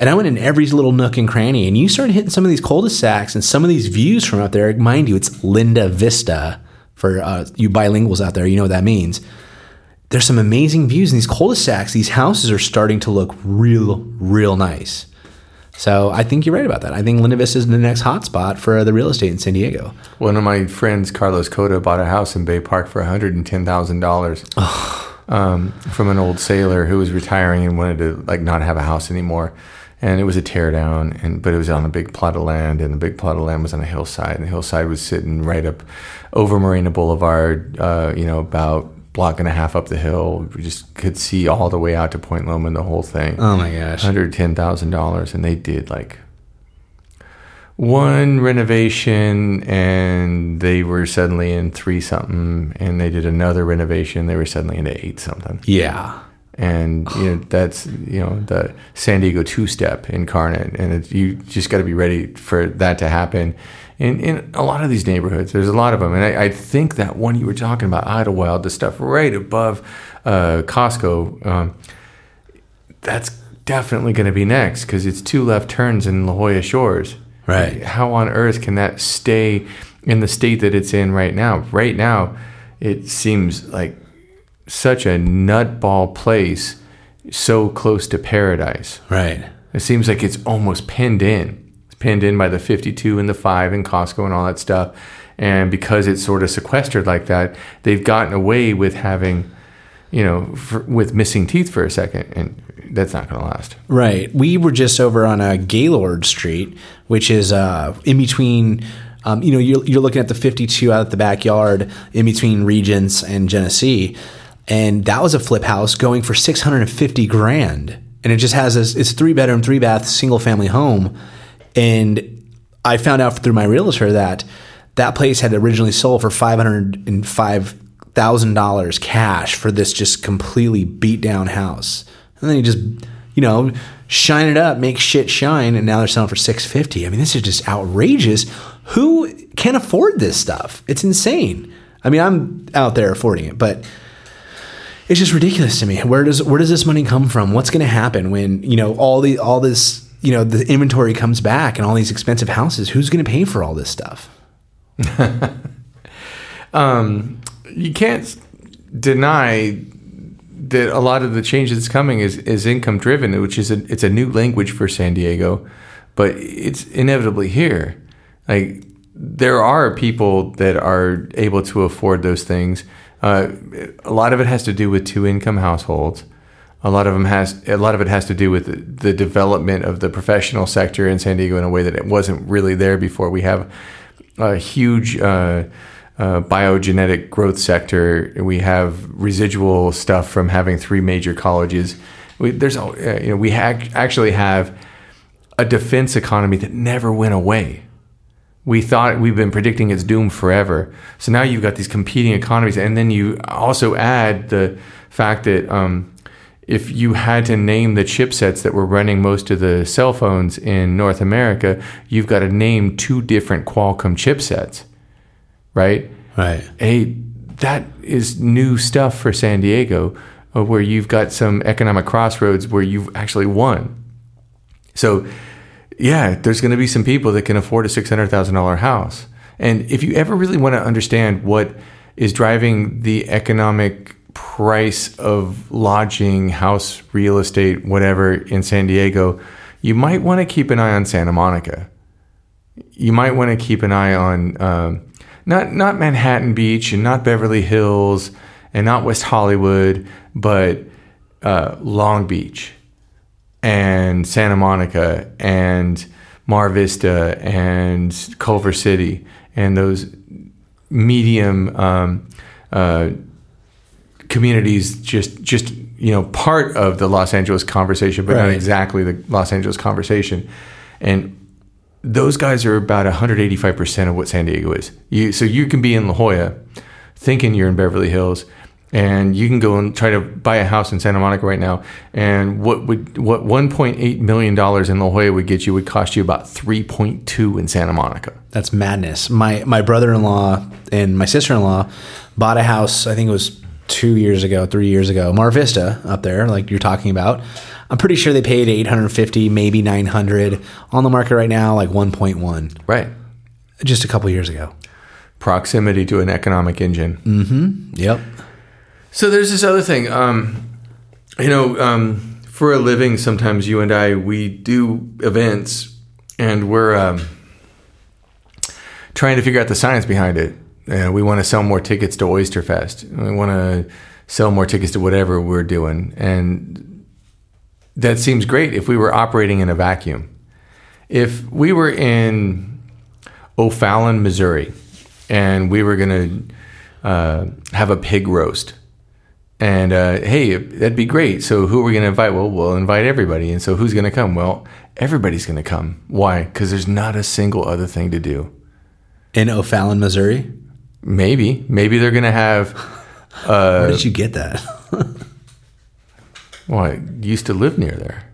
And I went in every little nook and cranny, and you start hitting some of these cul-de-sacs and some of these views from up there. Mind you, it's Linda Vista for uh, you bilinguals out there. You know what that means. There's some amazing views in these cul-de-sacs. These houses are starting to look real, real nice. So I think you're right about that. I think Linda Vista is the next hotspot for the real estate in San Diego. One of my friends, Carlos Cota, bought a house in Bay Park for $110,000 um, from an old sailor who was retiring and wanted to like not have a house anymore. And it was a tear down, and but it was on a big plot of land, and the big plot of land was on a hillside, and the hillside was sitting right up over Morena Boulevard, uh, you know, about block and a half up the hill. We just could see all the way out to Point Loma, and the whole thing. Oh my gosh. hundred ten thousand dollars, and they did like one renovation, and they were suddenly in three something, and they did another renovation, they were suddenly into eight something, Yeah. And you know that's you know the San Diego two step incarnate, and it, you just got to be ready for that to happen. In, in a lot of these neighborhoods, there's a lot of them, and I, I think that one you were talking about, Idlewild, the stuff right above uh, Costco, um, that's definitely going to be next because it's two left turns in La Jolla Shores. Right. How on earth can that stay in the state that it's in right now? Right now, it seems like such a nutball place, so close to paradise. Right. It seems like it's almost pinned in. It's pinned in by the 52 and the 5 and Costco and all that stuff. And because it's sort of sequestered like that, they've gotten away with having, you know, for, with missing teeth for a second. And that's not going to last. Right. We were just over on a uh, Gaylord Street, which is uh, in between. Um, you know, you're, you're looking at the 52 out at the backyard in between Regents and Genesee, and that was a flip house going for 650 grand, and it just has this. It's three bedroom, three bath, single family home, and I found out through my realtor that that place had originally sold for five hundred and five thousand dollars cash for this just completely beat down house and then you just you know shine it up, make shit shine, and now they're selling for six fifty. I mean, this is just outrageous. Who can afford this stuff? It's insane. I mean, I'm out there affording it, but it's just ridiculous to me. Where does where does this money come from? What's going to happen when you know all the all this you know the inventory comes back and all these expensive houses? Who's going to pay for all this stuff? um, you can't deny that a lot of the change that's coming is, is income driven, which is a, it's a new language for San Diego, but it's inevitably here. Like there are people that are able to afford those things. Uh, a lot of it has to do with two income households. A lot of them has a lot of it has to do with the, the development of the professional sector in San Diego in a way that it wasn't really there before. We have a huge uh, uh, biogenetic growth sector. We have residual stuff from having three major colleges. We, there's uh, you know we ha- actually have a defense economy that never went away. We thought we've been predicting its doom forever. So now you've got these competing economies, and then you also add the fact that um, if you had to name the chipsets that were running most of the cell phones in North America, you've got to name two different Qualcomm chipsets right? Right. Hey, that is new stuff for San Diego, uh, where you've got some economic crossroads where you've actually won. So, yeah, there's going to be some people that can afford a six hundred thousand dollar house, and if you ever really want to understand what is driving the economic price of lodging, house, real estate, whatever in San Diego, you might want to keep an eye on Santa Monica. You might want to keep an eye on um, not not Manhattan Beach and not Beverly Hills and not West Hollywood, but uh, Long Beach and Santa Monica and Mar Vista and Culver City and those medium um, uh, communities just just you know part of the Los Angeles conversation, but right. not exactly the Los Angeles conversation. And those guys are about 185% of what San Diego is. You, so you can be in La Jolla thinking you're in Beverly Hills and you can go and try to buy a house in Santa Monica right now and what would what 1.8 million dollars in La Jolla would get you would cost you about 3.2 in Santa Monica. That's madness. My my brother-in-law and my sister-in-law bought a house, I think it was 2 years ago, 3 years ago, Mar Vista up there like you're talking about I'm pretty sure they paid 850, maybe 900 on the market right now, like 1.1. Right. Just a couple years ago. Proximity to an economic engine. Mm-hmm. Yep. So there's this other thing. Um, you know, um, for a living, sometimes you and I we do events, and we're um, trying to figure out the science behind it. Uh, we want to sell more tickets to Oyster Fest. We want to sell more tickets to whatever we're doing, and that seems great if we were operating in a vacuum. If we were in O'Fallon, Missouri, and we were going to uh, have a pig roast, and uh, hey, that'd be great. So who are we going to invite? Well, we'll invite everybody. And so who's going to come? Well, everybody's going to come. Why? Because there's not a single other thing to do. In O'Fallon, Missouri? Maybe. Maybe they're going to have. Uh, Where did you get that? Well, I used to live near there.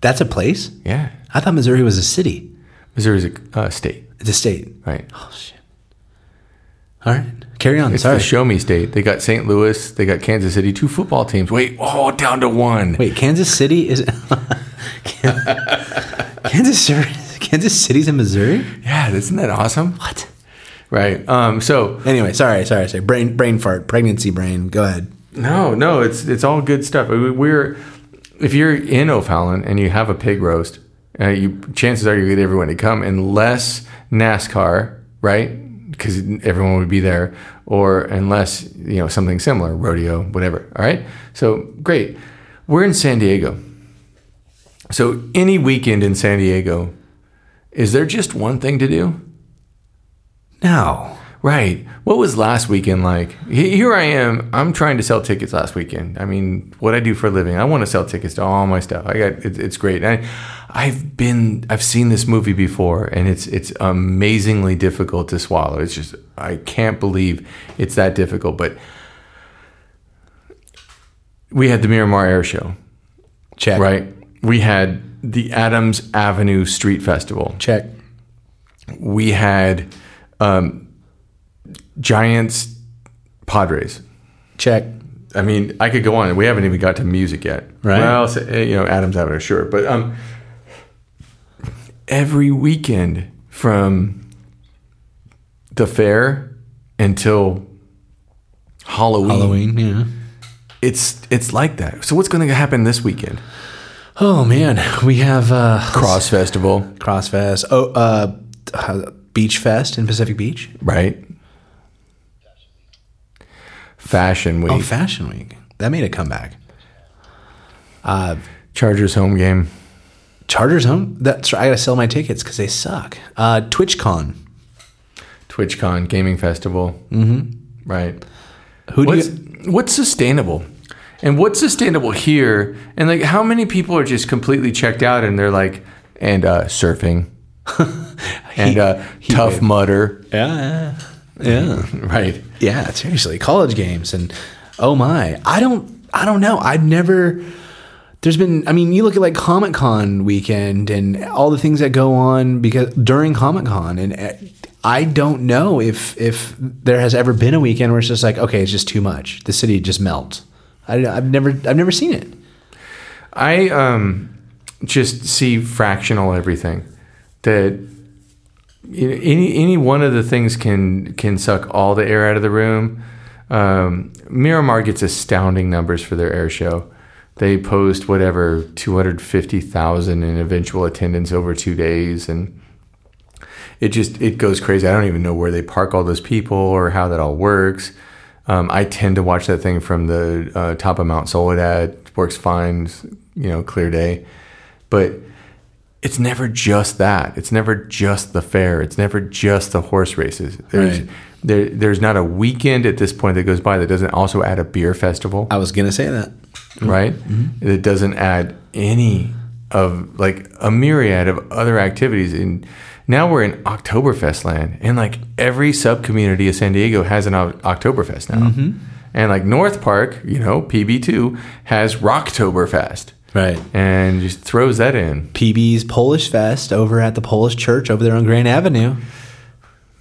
That's a place. Yeah. I thought Missouri was a city. Missouri's a uh, state, It's a state. right? Oh shit. All right, carry on. It's Sorry. the show me state. They got St. Louis, they got Kansas City, two football teams. Wait, oh, down to one. Wait, Kansas City is Kansas City. Kansas City's in Missouri. Yeah, isn't that awesome? What? Right. Um, so Anyway, sorry, sorry, sorry. Brain, brain fart, pregnancy brain. Go ahead. no, no, it's it's all good stuff. We- We're if you're in O'Fallon and you have a pig roast, uh, you chances are you get everyone to come unless NASCAR, right? Because everyone would be there, or unless you know something similar, rodeo, whatever. All right. So great. We're in San Diego. So any weekend in San Diego, is there just one thing to do? No. Right. What was last weekend like? Here I am. I'm trying to sell tickets last weekend. I mean, what I do for a living, I want to sell tickets to all my stuff. I got it, it's great. I, I've been, I've seen this movie before, and it's it's amazingly difficult to swallow. It's just I can't believe it's that difficult. But we had the Miramar Air Show, Check. right? We had the Adams Avenue Street Festival Check. we had um, Giants Padres. Check. I mean, I could go on. We haven't even got to music yet. Right. Well, so, eh, you know, Adam's Avenue, sure, but um, every weekend from the fair until Halloween, Halloween. Yeah. it's it's like that. So what's going to happen this weekend? Oh man, we have uh, Cross Festival, Crossfest. Oh, uh, uh, Beach Fest in Pacific Beach. right? Fashion Week, Oh, Fashion Week. That made a comeback. Uh, Chargers home game. Chargers home. That's right. I gotta sell my tickets because they suck. Uh, TwitchCon. TwitchCon gaming festival. Mm-hmm. Right. Who do What's you? what's sustainable, and what's sustainable here? And like, how many people are just completely checked out and they're like, and uh, surfing, and uh, tough wave. mudder. Yeah, yeah, Right. yeah. Seriously, college games and oh my, I don't, I don't know. I've never. There's been, I mean, you look at like Comic Con weekend and all the things that go on because during Comic Con, and uh, I don't know if if there has ever been a weekend where it's just like, okay, it's just too much. The city just melts. I, I've never, I've never seen it. I um just see fractional everything that any any one of the things can can suck all the air out of the room. Um, Miramar gets astounding numbers for their air show. They post whatever two hundred fifty thousand in eventual attendance over two days, and it just it goes crazy. I don't even know where they park all those people or how that all works. Um, I tend to watch that thing from the uh, top of Mount Soledad. Works fine, you know, clear day. But it's never just that. It's never just the fair. It's never just the horse races. There's Right. there, there's not a weekend at this point that goes by that doesn't also add a beer festival, I was gonna say that. right? Mm-hmm. It doesn't add any of like a myriad of other activities. And now we're in Oktoberfest land, and like every sub community of San Diego has an O- Oktoberfest now. Mm-hmm. And like North Park, you know, PB2 has Rocktoberfest Right. and just throws that in. PB's Polish Fest over at the Polish Church over there on Grand Avenue.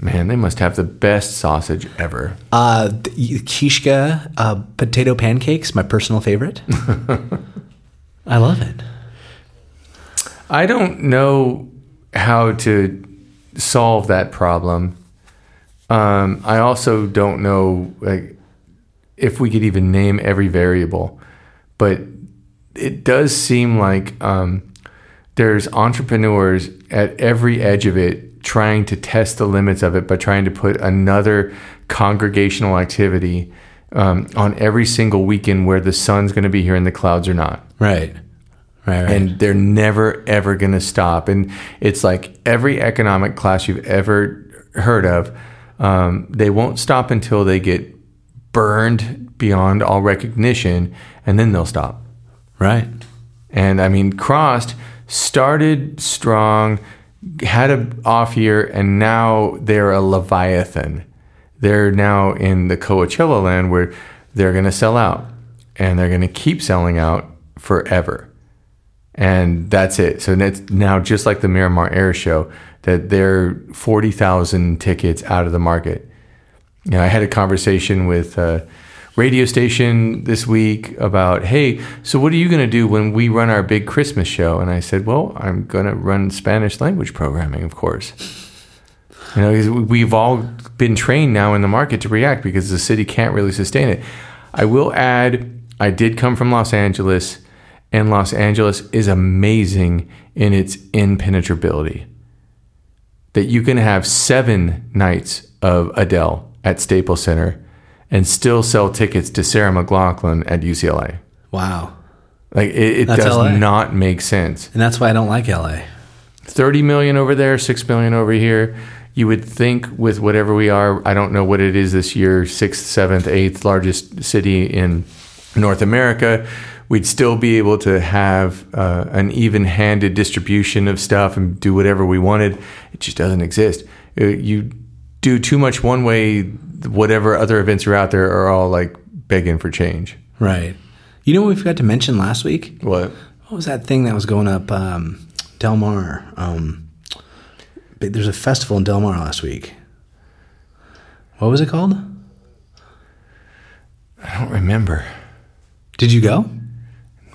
Man, they must have the best sausage ever. Uh, the Kishka uh, potato pancakes, my personal favorite. I love it. I don't know how to solve that problem. Um, I also don't know like if we could even name every variable, but it does seem like um, there's entrepreneurs at every edge of it trying to test the limits of it by trying to put another congregational activity um, on every single weekend where the sun's going to be here and the clouds are not Right. Right. right. and they're never ever going to stop and it's like every economic class you've ever heard of um, they won't stop until they get burned beyond all recognition and then they'll stop right. and i mean CRSSD started strong had a off year and now they're a leviathan they're now in the coachella land where they're going to sell out and they're going to keep selling out forever. And that's it. So it's now just like the Miramar Air Show, that they're 40,000 tickets out of the market. You know, I had a conversation with a radio station this week about, hey, so what are you going to do when we run our big Christmas show? And I said, well, I'm going to run Spanish language programming, of course. You know, we've all been trained now in the market to react because the city can't really sustain it. I will add, I did come from Los Angeles, and Los Angeles is amazing in its impenetrability. That you can have seven nights of Adele at Staples Center and still sell tickets to Sarah McLachlan at UCLA. Wow. Like it, it does LA. not make sense. And that's why I don't like LA. 30 million over there, 6 million over here. You would think with whatever we are, I don't know what it is this year, sixth, seventh, eighth largest city in North America, we'd still be able to have uh, an even handed distribution of stuff and do whatever we wanted. It just doesn't exist. Uh, You do too much one way, whatever other events are out there are all like begging for change. Right. You know what we forgot to mention last week? What? What was that thing that was going up um, Del Mar? Um, there's a festival in Del Mar last week. What was it called? I don't remember. Did you go?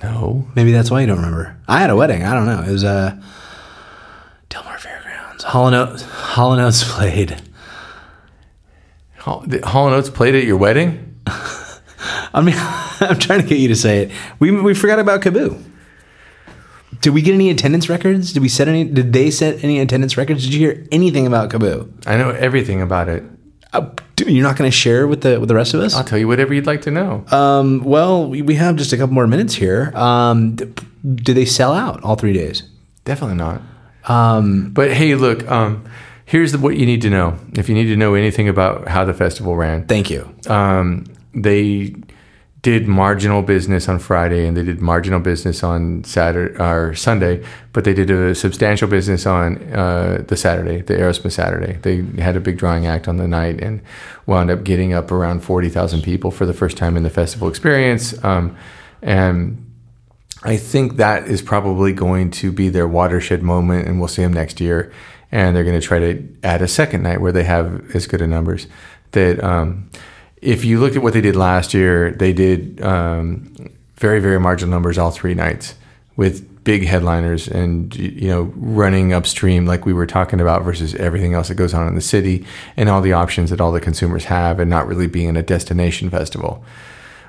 No. Maybe that's why you don't remember. I had a wedding. I don't know. It was uh, Del Mar Fairgrounds. And Oates, Hall played. Hall Hall and Oates played at your wedding? I mean, I'm trying to get you to say it. We we forgot about KAABOO. Did we get any attendance records? Did we set any? Did they set any attendance records? Did you hear anything about KAABOO? I know everything about it. Uh, dude, you're not going to share with the with the rest of us? I'll tell you whatever you'd like to know. Um, well, we, we have just a couple more minutes here. Um, d- did they sell out all three days? Definitely not. Um, But hey, look, um, here's the, what you need to know. If you need to know anything about how the festival ran, thank you. um, they did marginal business on Friday and they did marginal business on Saturday or Sunday, but they did a substantial business on uh, the Saturday, the Aerosmith Saturday. They had a big drawing act on the night and wound up getting up around forty thousand people for the first time in the festival experience. Um, and I think that is probably going to be their watershed moment, and we'll see them next year. And they're going to try to add a second night where they have as good a numbers. That um, if you look at what they did last year, they did um, very very marginal numbers all three nights with big headliners and you know running upstream like we were talking about versus everything else that goes on in the city and all the options that all the consumers have and not really being a destination festival.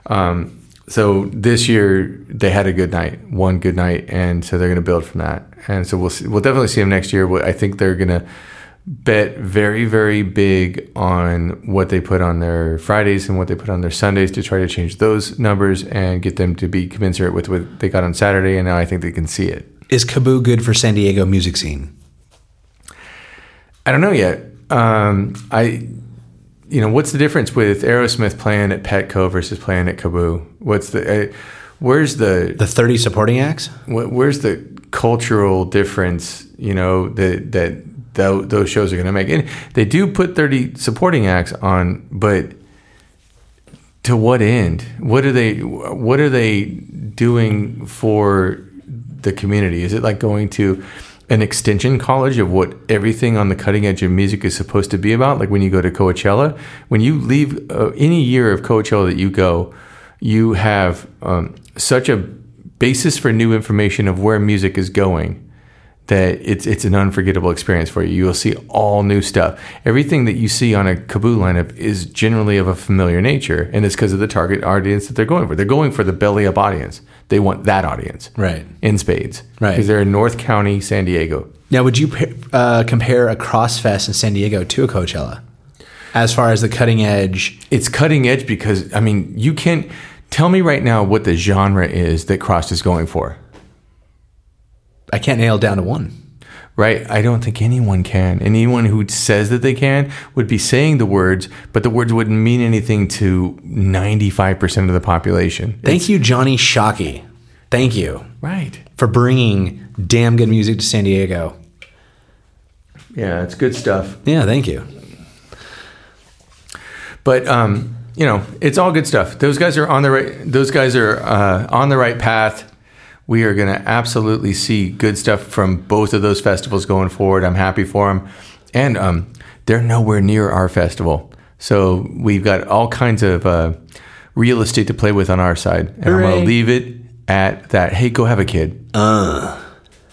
Um, so this year they had a good night, one good night, and so they're going to build from that. And so we'll see, we'll definitely see them next year. I think they're going to bet very very big on what they put on their Fridays and what they put on their Sundays to try to change those numbers and get them to be commensurate with what they got on Saturday. And now I think they can see it. Is KAABOO good for San Diego music scene? I don't know yet. Um, I, you know, what's the difference with Aerosmith playing at Petco versus playing at KAABOO? What's the, uh, where's the, The 30 supporting acts? Wh- where's the cultural difference you know that that tho- those shows are going to make and they do put 30 supporting acts on but to what end what are they what are they doing for the community is it like going to an extension college of what everything on the cutting edge of music is supposed to be about like when you go to Coachella when you leave uh, any year of Coachella that you go you have um, such a basis for new information of where music is going that it's it's an unforgettable experience for you. You will see all new stuff. Everything that you see on a KAABOO lineup is generally of a familiar nature, and it's because of the target audience that they're going for. They're going for the belly up audience. They want that audience, Right. In spades, Right. Because they're in North County, San Diego. Now, would you uh, compare a Crossfest in San Diego to a Coachella as far as the cutting edge? It's cutting edge because I mean, you can't tell me right now what the genre is that Cross is going for. I can't nail down to one. Right? I don't think anyone can. Anyone who says that they can would be saying the words, but the words wouldn't mean anything to 95% of the population. Thank you, Johnny Shockey. Thank you Right. for bringing damn good music to San Diego. Yeah, it's good stuff. Yeah, thank you. But um, you know, it's all good stuff. Those guys are on the right those guys are uh, on the right path. We are going to absolutely see good stuff from both of those festivals going forward. I'm happy for them. And um, they're nowhere near our festival. So we've got all kinds of uh, real estate to play with on our side. And I'm going to leave it at that. Hey, go have a kid. Uh.